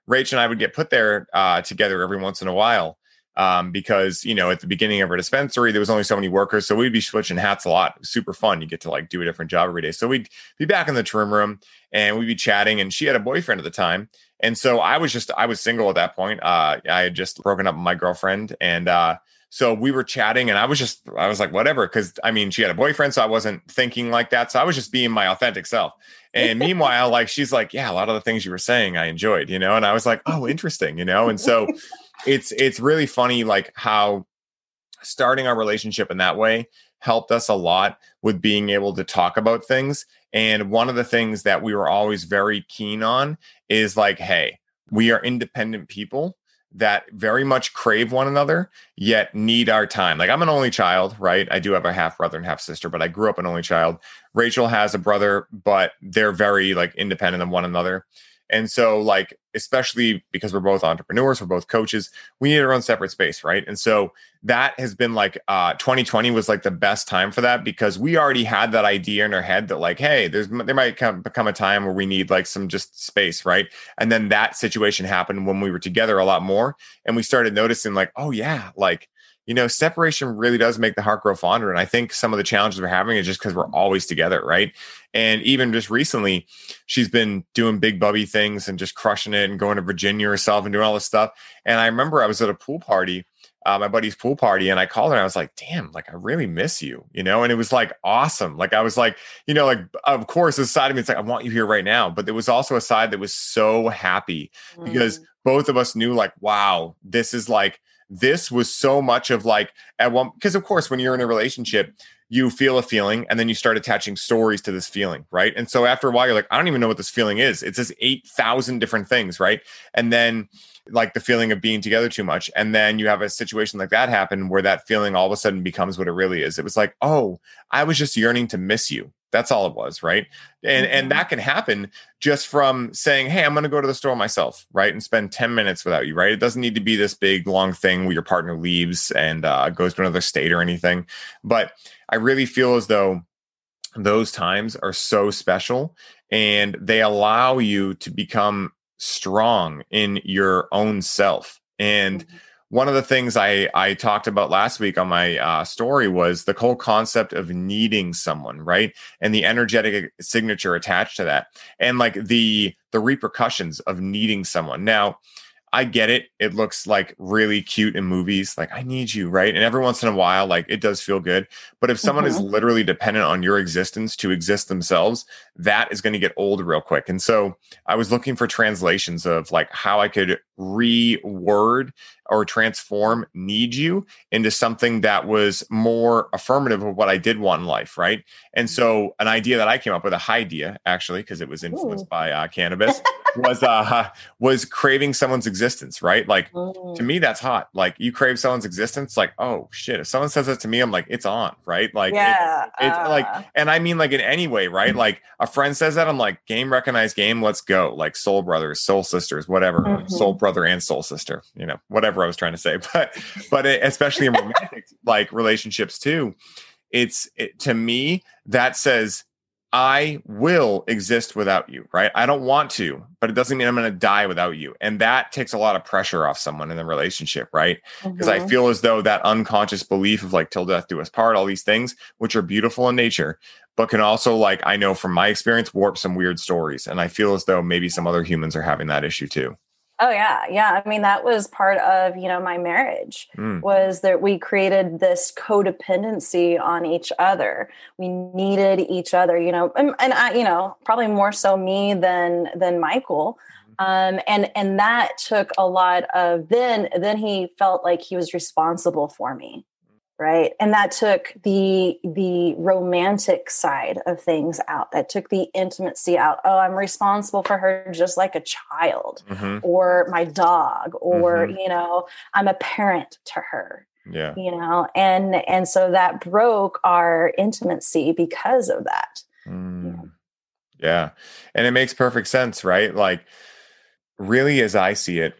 Rach and I would get put there uh, together every once in a while um, because you know at the beginning of our dispensary there was only so many workers, so we'd be switching hats a lot. super fun. You get to like do a different job every day. So we'd be back in the trim room and we'd be chatting. And she had a boyfriend at the time, and so I was just I was single at that point. Uh, I had just broken up with my girlfriend, and uh, so we were chatting and I was just, I was like, whatever. Cause I mean, she had a boyfriend. So I wasn't thinking like that. So I was just being my authentic self. And meanwhile, like, she's like, yeah, a lot of the things you were saying, I enjoyed, you know? And I was like, oh, interesting, you know? And so it's, it's really funny, like how starting our relationship in that way helped us a lot with being able to talk about things. And one of the things that we were always very keen on is like, hey, we are independent people that very much crave one another yet need our time. Like I'm an only child, right? I do have a half brother and half sister, but I grew up an only child. Rachel has a brother, but they're very like independent of one another. And so, like, especially because we're both entrepreneurs, we're both coaches, we need our own separate space, right? And so that has been like uh 2020 was like the best time for that because we already had that idea in our head that like, hey, there's there might come become a time where we need like some just space, right? And then that situation happened when we were together a lot more, and we started noticing like, oh yeah, like you know, separation really does make the heart grow fonder. And I think some of the challenges we're having is just because we're always together, right? And even just recently, she's been doing big bubby things and just crushing it and going to Virginia herself and doing all this stuff. And I remember I was at a pool party, uh, my buddy's pool party, and I called her and I was like, damn, like I really miss you, you know? And it was like awesome. Like I was like, you know, like of course, the side of me, it's like, I want you here right now. But there was also a side that was so happy mm. because both of us knew, like, wow, this is like, this was so much of like at one because of course when you're in a relationship you feel a feeling and then you start attaching stories to this feeling right? And so after a while you're like i don't even know what this feeling is. It's this 8000 different things right? And then like the feeling of being together too much. And then you have a situation like that happen where that feeling all of a sudden becomes what it really is. It was like oh i was just yearning to miss you that's all it was, right? And mm-hmm. and that can happen just from saying, "Hey, I'm going to go to the store myself," right, and spend 10 minutes without you, right? It doesn't need to be this big long thing where your partner leaves and uh, goes to another state or anything. But I really feel as though those times are so special and they allow you to become strong in your own self. And mm-hmm one of the things I I talked about last week on my uh, story was the whole concept of needing someone, right, and the energetic signature attached to that, and like the the repercussions of needing someone. Now, I get it. It looks like really cute in movies. Like, I need you, right? And every once in a while, like it does feel good. But if someone mm-hmm. is literally dependent on your existence to exist themselves, that is going to get old real quick. And so I was looking for translations of like how I could reword or transform need you into something that was more affirmative of what I did want in life, right? And so an idea that I came up with, a high idea actually, because it was influenced Ooh. by uh, cannabis. was uh was craving someone's existence, right? Like Mm. to me, that's hot. Like you crave someone's existence, like, oh shit. If someone says that to me, I'm like, it's on, right? Like it- yeah, it's like uh, and I mean like in any way, right? Like a friend says that, I'm like, game recognized game, let's go. Like soul brothers, soul sisters, whatever. Mhm. Soul brother and soul sister, you know, whatever I was trying to say. But but it, especially in romantic like relationships too, it's it, to me that says I will exist without you, right? I don't want to, but it doesn't mean I'm going to die without you. And that takes a lot of pressure off someone in the relationship, right? Because I mhm. feel as though that unconscious belief of like till death do us part, all these things, which are beautiful in nature, but can also, like, I know from my experience, warp some weird stories. And I feel as though maybe some other humans are having that issue too. Oh yeah, yeah. I mean, that was part of you know my marriage Mm, was that we created this codependency on each other. We needed each other, you know, and, and I, you know, probably more so me than than Michael. Um, and and that took a lot of then then he felt like he was responsible for me right and that took the the romantic side of things out that took the intimacy out oh i'm responsible for her just like a child mhm, or my dog or Mhm. you know i'm a parent to her Yeah. you know and and so that broke our intimacy because of that Mm, yeah. And it makes perfect sense, right? Like, really, as I see it,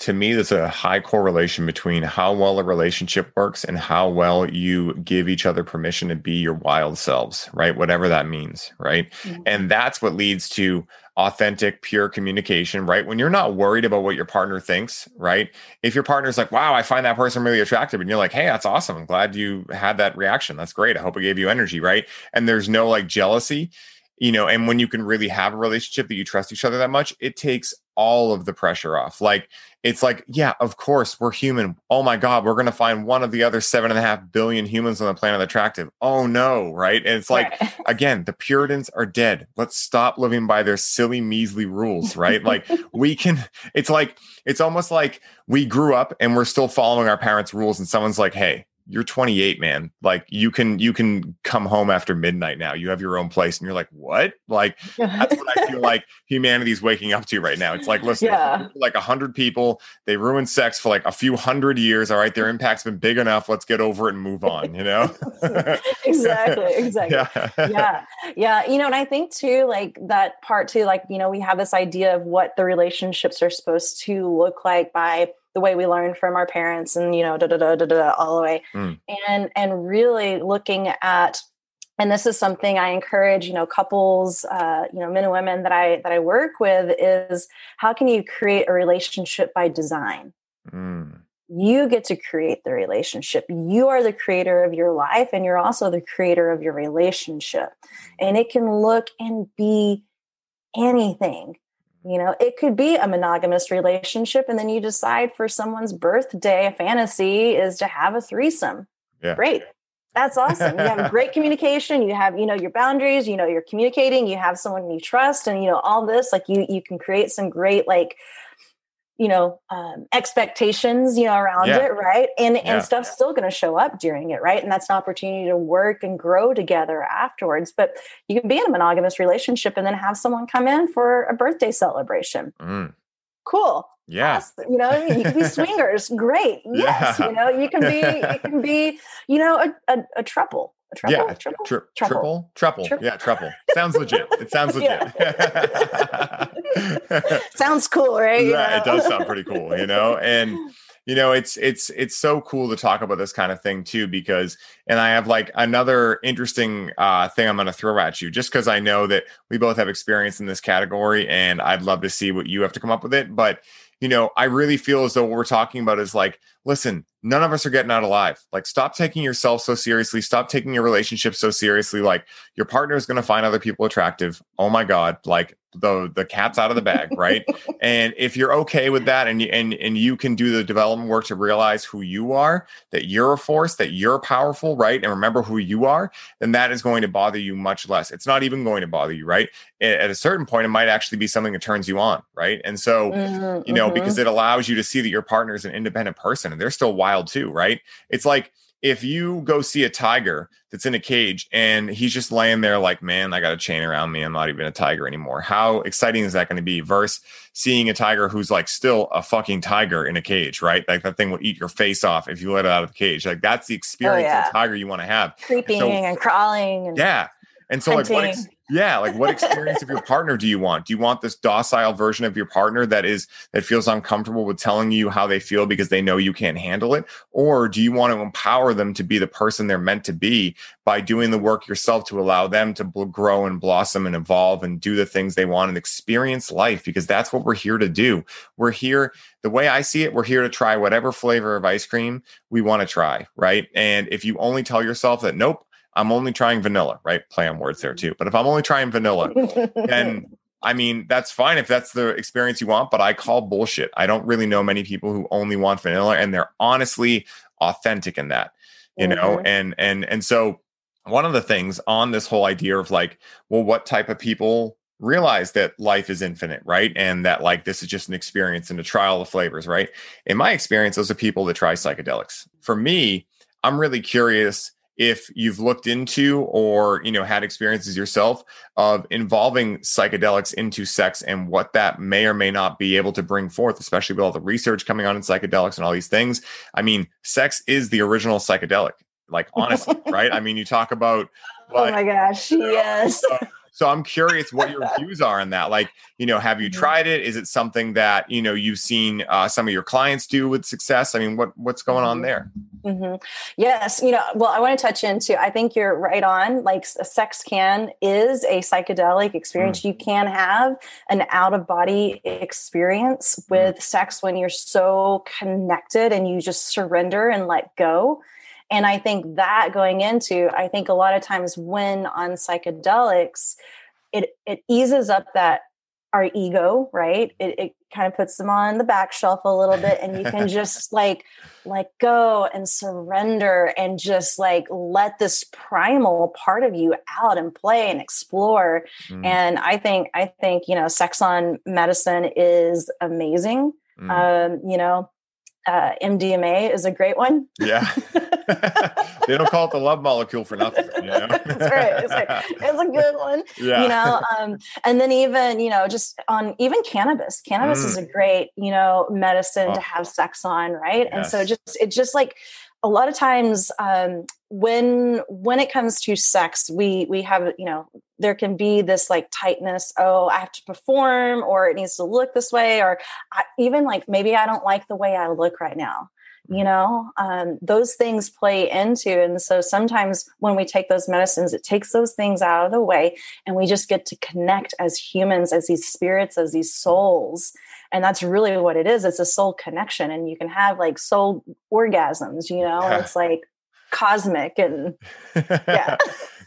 to me, there's a high correlation between how well a relationship works and how well you give each other permission to be your wild selves, right? Whatever that means, right? Mm-hmm. And that's what leads to authentic, pure communication, right? When you're not worried about what your partner thinks, right? If your partner's like, wow, I find that person really attractive, and you're like, hey, that's awesome. I'm glad you had that reaction. That's great. I hope it gave you energy, right? And there's no like jealousy, you know, and when you can really have a relationship that you trust each other that much, it takes all of the pressure off. Like, it's like, yeah, of course, we're human. Oh my God, we're going to find one of the other seven and a half billion humans on the planet attractive. Oh no, right? And it's like, Right. again, the Puritans are dead. Let's stop living by their silly, measly rules, right? like we can, it's like, it's almost like we grew up and we're still following our parents' rules, and someone's like, hey, you're 28, man. Like you can you can come home after midnight now. You have your own place, and you're like, what? Like that's what I feel like humanity's waking up to right now. It's like, listen, Yeah. like a hundred people, they ruined sex for like a few hundred years. All right, their impact's been big enough. Let's get over it and move on. You know? exactly exactly yeah. yeah yeah you know and i think too like that part too like you know we have this idea of what the relationships are supposed to look like by the way we learn from our parents and you know da da da da da all the way Mm. and and really looking at and this is something i encourage you know couples uh, you know men and women that i that i work with is how can you create a relationship by design Mm, you get to create the relationship. You are the creator of your life, and you're also the creator of your relationship. And it can look and be anything. You know, it could be a monogamous relationship, and then you decide for someone's birthday, a fantasy is to have a threesome. Yeah. Great. That's awesome. You have great communication. You have, you know, your boundaries, you know, you're communicating, you have someone you trust, and you know, all this, like you you can create some great like you know um, expectations you know around Yeah. it right and Yeah. and stuff's still going to show up during it right and that's an opportunity to work and grow together afterwards but you can be in a monogamous relationship and then have someone come in for a birthday celebration mm, cool yeah. Awesome. you know i mean you can be swingers great yes Yeah. you know you can be you can be you know a, a, a a triple Yeah, triple Tri- Triple. triple, triple, yeah, triple. Sounds legit. It sounds legit. sounds cool right yeah, it does sound pretty cool, you know. And you know, it's it's it's so cool to talk about this kind of thing too, because and I have like another interesting uh, thing I'm going to throw at you, just because I know that we both have experience in this category, and I'd love to see what you have to come up with it. But you know, I really feel as though what we're talking about is like, listen, none of us are getting out alive. Like, stop taking yourself so seriously. Stop taking your relationship so seriously. Like, your partner is going to find other people attractive. Oh my God. Like, the the cat's out of the bag, right? and if you're okay with that and you and and you can do the development work to realize who you are, that you're a force, that you're powerful, right? And remember who you are, then that is going to bother you much less. It's not even going to bother you, right? At a certain point, it might actually be something that turns you on, right? And so Mhm, you know, mhm. because it allows you to see that your partner is an independent person and they're still wild too, right? It's like if you go see a tiger that's in a cage and he's just laying there like, man, I got a chain around me. I'm not even a tiger anymore. How exciting is that going to be versus seeing a tiger who's like still a fucking tiger in a cage, right? Like that thing will eat your face off if you let it out of the cage. Like that's the oh, experience oh, yeah. of tiger you want to have. Creeping so, and crawling. And yeah. And so, hunting. like, what ex- yeah, like, what experience of your partner do you want? Do you want this docile version of your partner that is that feels uncomfortable with telling you how they feel because they know you can't handle it, or do you want to empower them to be the person they're meant to be by doing the work yourself to allow them to bl- grow and blossom and evolve and do the things they want and experience life? Because that's what we're here to do. We're here. The way I see it, we're here to try whatever flavor of ice cream we want to try, right? And if you only tell yourself that, nope, I'm only trying vanilla, right? Play on words there too. But if I'm only trying vanilla, then I mean, that's fine if that's the experience you want, but I call bullshit. I don't really know many people who only want vanilla and they're honestly authentic in that, you mm-hmm. know? And and and so one of the things on this whole idea of like, well, what type of people realize that life is infinite, right? And that like this is just an experience and a trial of flavors, right? In my experience, those are people that try psychedelics. For me, I'm really curious if you've looked into or you know had experiences yourself of involving psychedelics into sex and what that may or may not be able to bring forth especially with all the research coming on in psychedelics and all these things. I mean sex is the original psychedelic like honestly right? I mean you talk about like, oh my gosh yes. Uh, so I'm curious what your views are on that. Like, you know, have you mm-hmm. tried it? Is it something that you know you've seen uh, some of your clients do with success? I mean, what what's going on mm-hmm. there? Mm-hmm. Yes, you know, well, I want to touch into. I think you're right on. Like, sex can is a psychedelic experience. Mm. You can have an out of body experience mm. with mm. sex when you're so connected and you just surrender and let go. And I think that going into, I think a lot of times when on psychedelics, it it eases up that our ego, right? It, it kind of puts them on the back shelf a little bit, and you can just like let go and surrender and just like let this primal part of you out and play and explore. Mm. And I think I think you know, sex on medicine is amazing. Mm. Um, you know, uh, MDMA is a great one. Yeah. they don't call it the love molecule for nothing. You know? That's right. It's, right. it's a good one. Yeah. You know, um, and then even, you know, just on even cannabis. Cannabis mm. is a great, you know, medicine oh. to have sex on, right? Yes. And so just it's just like a lot of times um, when when it comes to sex we we have you know there can be this like tightness oh i have to perform or it needs to look this way or I, even like maybe i don't like the way i look right now you know? Um, those things play into and so sometimes when we take those medicines it takes those things out of the way and we just get to connect as humans as these spirits as these souls and that's really what it is it's a soul connection and you can have like soul orgasms you know it's like cosmic and yeah.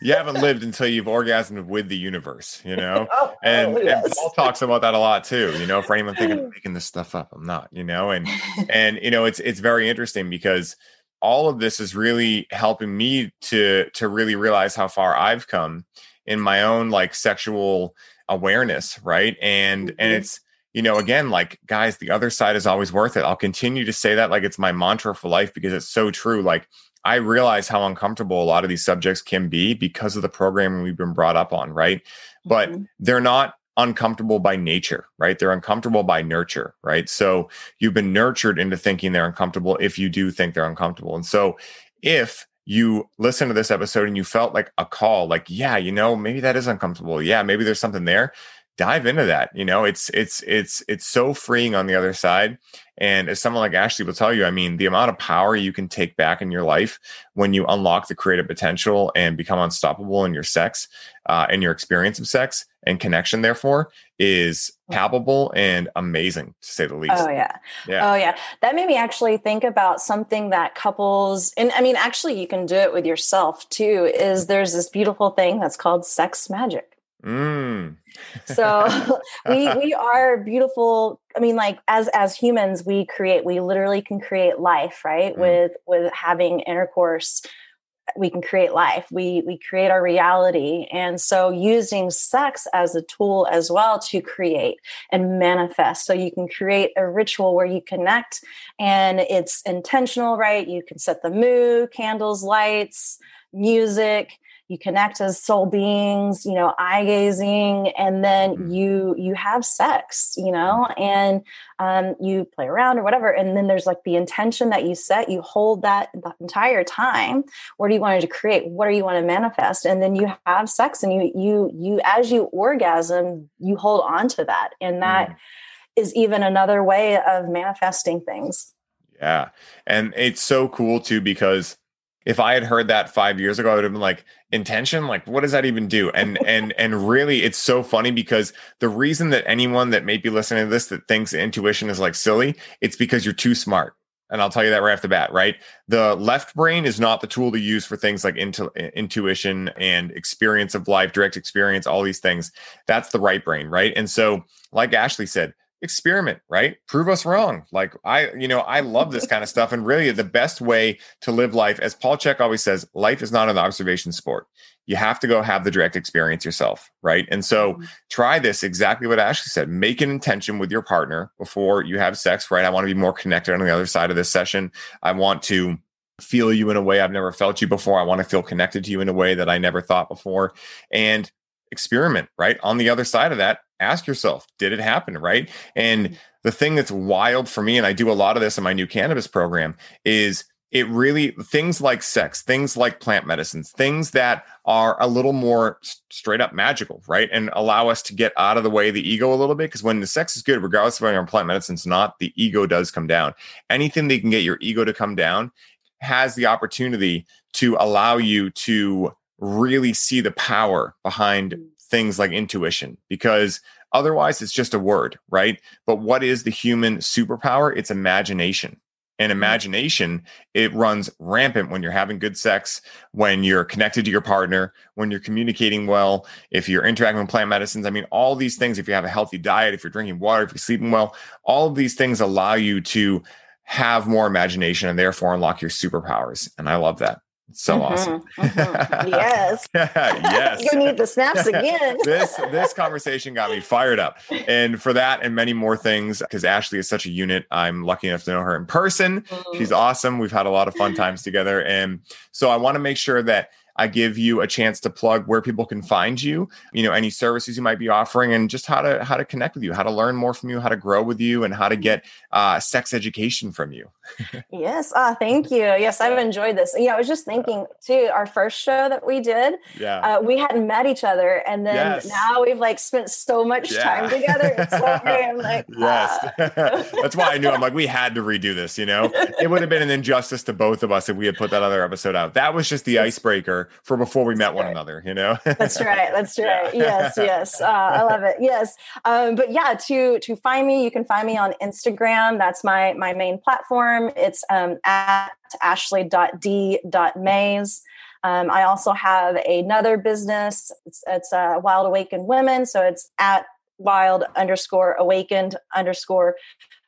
You haven't lived until you've orgasmed with the universe you know? Oh, and, oh, yes. and paul talks about that a lot too you know for anyone thinking i'm making this stuff up i'm not you know? And and you know it's it's very interesting because all of this is really helping me to to really realize how far i've come in my own like sexual awareness right? And mm-hmm. and it's you know, again, like guys, the other side is always worth it. I'll continue to say that like it's my mantra for life because it's so true. Like I realize how uncomfortable a lot of these subjects can be because of the programming we've been brought up on, right? But mm-hmm. they're not uncomfortable by nature, right? They're uncomfortable by nurture, right? So you've been nurtured into thinking they're uncomfortable if you do think they're uncomfortable. And so if you listen to this episode and you felt like a call, like, yeah, you know, maybe that is uncomfortable. Yeah, maybe there's something there dive into that you know? It's it's it's it's so freeing on the other side. And as someone like ashley will tell you i mean the amount of power you can take back in your life when you unlock the creative potential and become unstoppable in your sex uh, and your experience of sex and connection therefore is palpable and amazing to say the least. Oh yeah. Yeah. Oh yeah. That made me actually think about something that couples and i mean actually you can do it with yourself too is there's this beautiful thing that's called sex magic Mm. so we we are beautiful. I mean, like as as humans, we create. We literally can create life, right? Mm. With with having intercourse we can create life we we create our reality and so using sex as a tool as well to create and manifest so you can create a ritual where you connect and it's intentional right you can set the mood candles lights music you connect as soul beings you know eye gazing and then mm-hmm. you you have sex you know and um, you play around or whatever and then there's like the intention that you set you hold that the entire time. What do you want to create? What do you want to manifest? And then you have sex and you you you as you orgasm you hold on to that and that mm. is even another way of manifesting things. Yeah and it's so cool too because if I had heard that five years ago, I would have been like, intention, like what does that even do? And and and really, it's so funny because the reason that anyone that may be listening to this that thinks intuition is like silly, it's because you're too smart. And I'll tell you that right off the bat, right? The left brain is not the tool to use for things like intu- intuition and experience of life, direct experience, all these things. That's the right brain, right? And so, like Ashley said, experiment, right? Prove us wrong. Like I, you know, I love this kind of stuff. And really the best way to live life, as Paul Chek always says, life is not an observation sport. You have to go have the direct experience yourself, right? And so mm-hmm. try this exactly what Ashley said. Make an intention with your partner before you have sex, right? I want to be more connected on the other side of this session. I want to feel you in a way I've never felt you before. I want to feel connected to you in a way that I never thought before. And experiment, right? On the other side of that, ask yourself, did it happen, right? And mm-hmm. the thing that's wild for me, and I do a lot of this in my new cannabis program, is it really things like sex, things like plant medicines, things that are a little more straight up magical, right? And allow us to get out of the way of the ego a little bit. Because when the sex is good, regardless of whether our plant medicine's not, the ego does come down. Anything that can get your ego to come down has the opportunity to allow you to really see the power behind mm. things like intuition because otherwise it's just a word, right? But what is the human superpower? It's imagination. And mm. imagination, it runs rampant when you're having good sex, when you're connected to your partner, when you're communicating well, if you're interacting with plant medicines. I mean, all these things, if you have a healthy diet, if you're drinking water, if you're sleeping well, all of these things allow you to have more imagination and therefore unlock your superpowers. And I love that. So mm-hmm, awesome. Mm-hmm. Yes. yes. you need the snaps again. this this conversation got me fired up. And for that and many more things, because Ashley is such a unit. I'm lucky enough to know her in person. Mm-hmm. She's awesome. We've had a lot of fun times together. And so I want to make sure that I give you a chance to plug where people can find you, you know, any services you might be offering and just how to how to connect with you, how to learn more from you, how to grow with you and how to get uh, sex education from you. Yes. Uh, thank you. Yes, I've enjoyed this. Yeah, I was just thinking too, our first show that we did, yeah. Uh, we hadn't met each other. And then yes. now we've like spent so much yeah. time together. It's so great. I'm like, yes. Ah. That's why I knew I'm like, we had to redo this, you know, it would have been an injustice to both of us if we had put that other episode out. That was just the icebreaker for before we met that's one right. another, you know? that's right. That's right. Yes, yes. Uh, I love it. Yes. Um, but yeah, to to find me, you can find me on Instagram. That's my my main platform. It's um, at ashley.d.mays. Um, I also have another business. It's, it's uh, Wild Awakened Women. So it's at wild underscore awakened underscore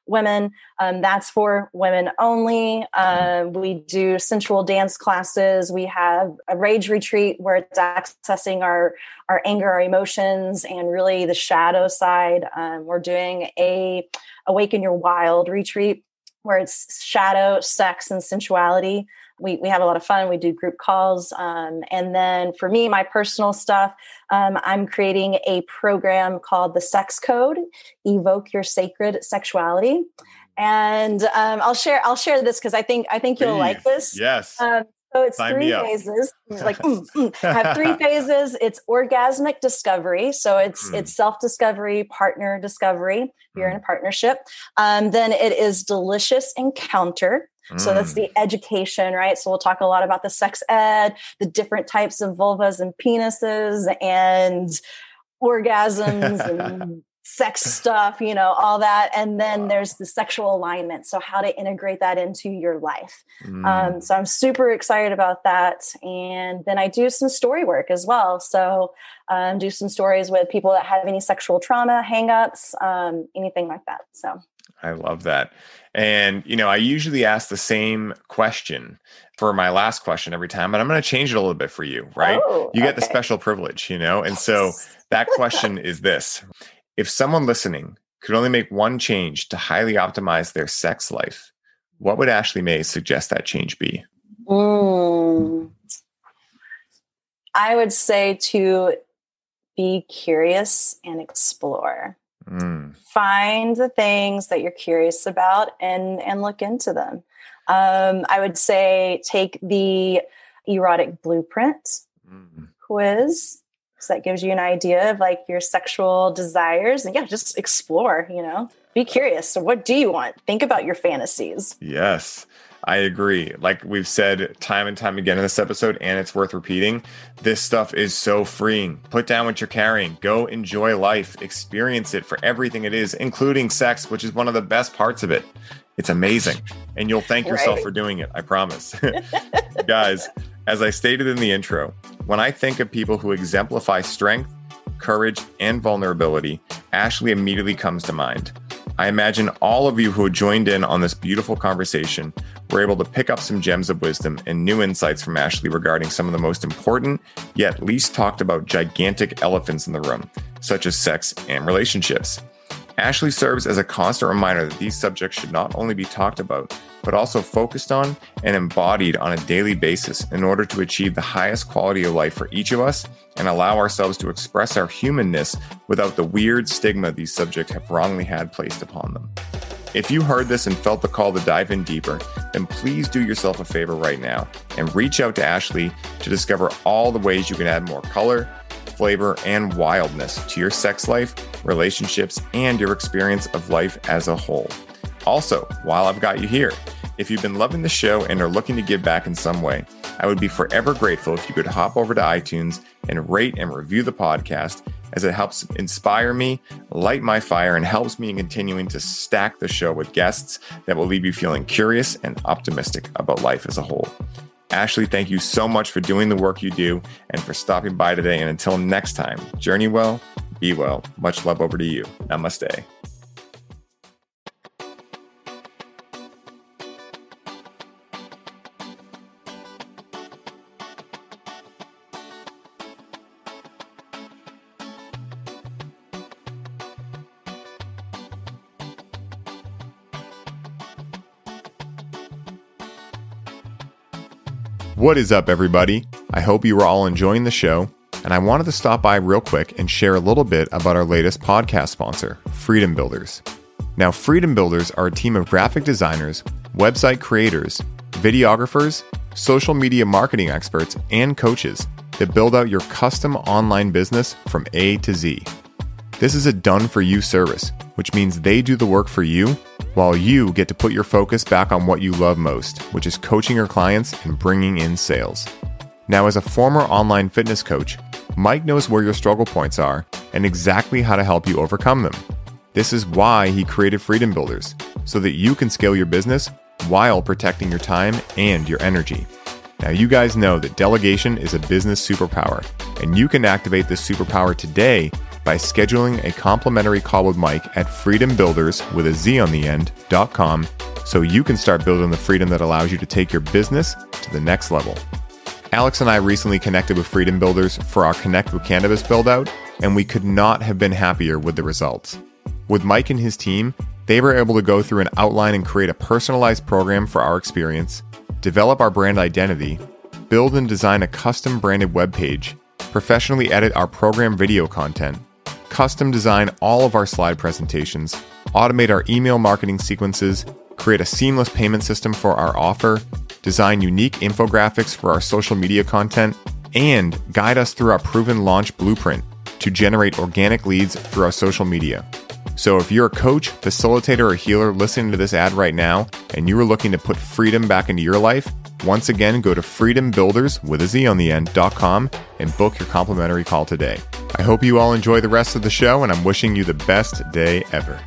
women. Um, that's for women only. Uh, we do sensual dance classes. We have a rage retreat where it's accessing our our anger, our emotions, and really the shadow side. Um, we're doing a awaken your wild retreat where it's shadow, sex, and sensuality we, we have a lot of fun. We do group calls. Um, and then for me, my personal stuff, um, I'm creating a program called the Sex Code Evoke Your Sacred Sexuality. And um, I'll share I'll share this because I think I think you'll Please. like this. Yes. So it's Sign three phases. like mm, mm. have three phases. It's orgasmic discovery. So it's mm. it's self discovery, partner discovery. You're in a mm. partnership. Um, then it is delicious encounter. So that's mm. the education, right? So we'll talk a lot about the sex ed, the different types of vulvas and penises and orgasms and sex stuff, you know, all that. And then wow. there's the sexual alignment. So how to integrate that into your life. Mm. Um, so I'm super excited about that. And then I do some story work as well. So um, do some stories with people that have any sexual trauma, hangups, um, anything like that. So I love that. And, you know, I usually ask the same question for my last question every time, but I'm going to change it a little bit for you, right? Oh, you get okay. the special privilege, you know? And so that question is this If someone listening could only make one change to highly optimize their sex life, what would Ashley May suggest that change be? Mm, I would say to be curious and explore. Mm. Find the things that you're curious about and and look into them. Um, I would say take the erotic blueprint mm. quiz. So that gives you an idea of like your sexual desires and yeah, just explore, you know, be curious. So what do you want? Think about your fantasies. Yes. I agree. Like we've said time and time again in this episode, and it's worth repeating. This stuff is so freeing. Put down what you're carrying. Go enjoy life. Experience it for everything it is, including sex, which is one of the best parts of it. It's amazing. And you'll thank yourself right. for doing it. I promise. Guys, as I stated in the intro, when I think of people who exemplify strength, courage, and vulnerability, Ashley immediately comes to mind. I imagine all of you who joined in on this beautiful conversation were able to pick up some gems of wisdom and new insights from Ashley regarding some of the most important, yet least talked about gigantic elephants in the room, such as sex and relationships. Ashley serves as a constant reminder that these subjects should not only be talked about, but also focused on and embodied on a daily basis in order to achieve the highest quality of life for each of us and allow ourselves to express our humanness without the weird stigma these subjects have wrongly had placed upon them. If you heard this and felt the call to dive in deeper, then please do yourself a favor right now and reach out to Ashley to discover all the ways you can add more color, flavor, and wildness to your sex life, relationships, and your experience of life as a whole. Also, while I've got you here, if you've been loving the show and are looking to give back in some way, I would be forever grateful if you could hop over to iTunes and rate and review the podcast as it helps inspire me, light my fire, and helps me in continuing to stack the show with guests that will leave you feeling curious and optimistic about life as a whole. Ashley, thank you so much for doing the work you do and for stopping by today. And until next time, journey well, be well. Much love over to you. Namaste. What is up, everybody? I hope you are all enjoying the show, and I wanted to stop by real quick and share a little bit about our latest podcast sponsor, Freedom Builders. Now, Freedom Builders are a team of graphic designers, website creators, videographers, social media marketing experts, and coaches that build out your custom online business from A to Z. This is a done for you service, which means they do the work for you while you get to put your focus back on what you love most, which is coaching your clients and bringing in sales. Now, as a former online fitness coach, Mike knows where your struggle points are and exactly how to help you overcome them. This is why he created Freedom Builders, so that you can scale your business while protecting your time and your energy. Now, you guys know that delegation is a business superpower, and you can activate this superpower today by scheduling a complimentary call with Mike at freedombuilders with a Z on the end.com so you can start building the freedom that allows you to take your business to the next level. Alex and I recently connected with Freedom Builders for our Connect with Cannabis build out, and we could not have been happier with the results. With Mike and his team, they were able to go through an outline and create a personalized program for our experience, develop our brand identity, build and design a custom branded web page, professionally edit our program video content, custom design all of our slide presentations, automate our email marketing sequences, create a seamless payment system for our offer, design unique infographics for our social media content, and guide us through our proven launch blueprint to generate organic leads through our social media. So, if you're a coach, facilitator, or healer listening to this ad right now and you are looking to put freedom back into your life, once again, go to freedombuilders with a Z on the end.com and book your complimentary call today. I hope you all enjoy the rest of the show, and I'm wishing you the best day ever.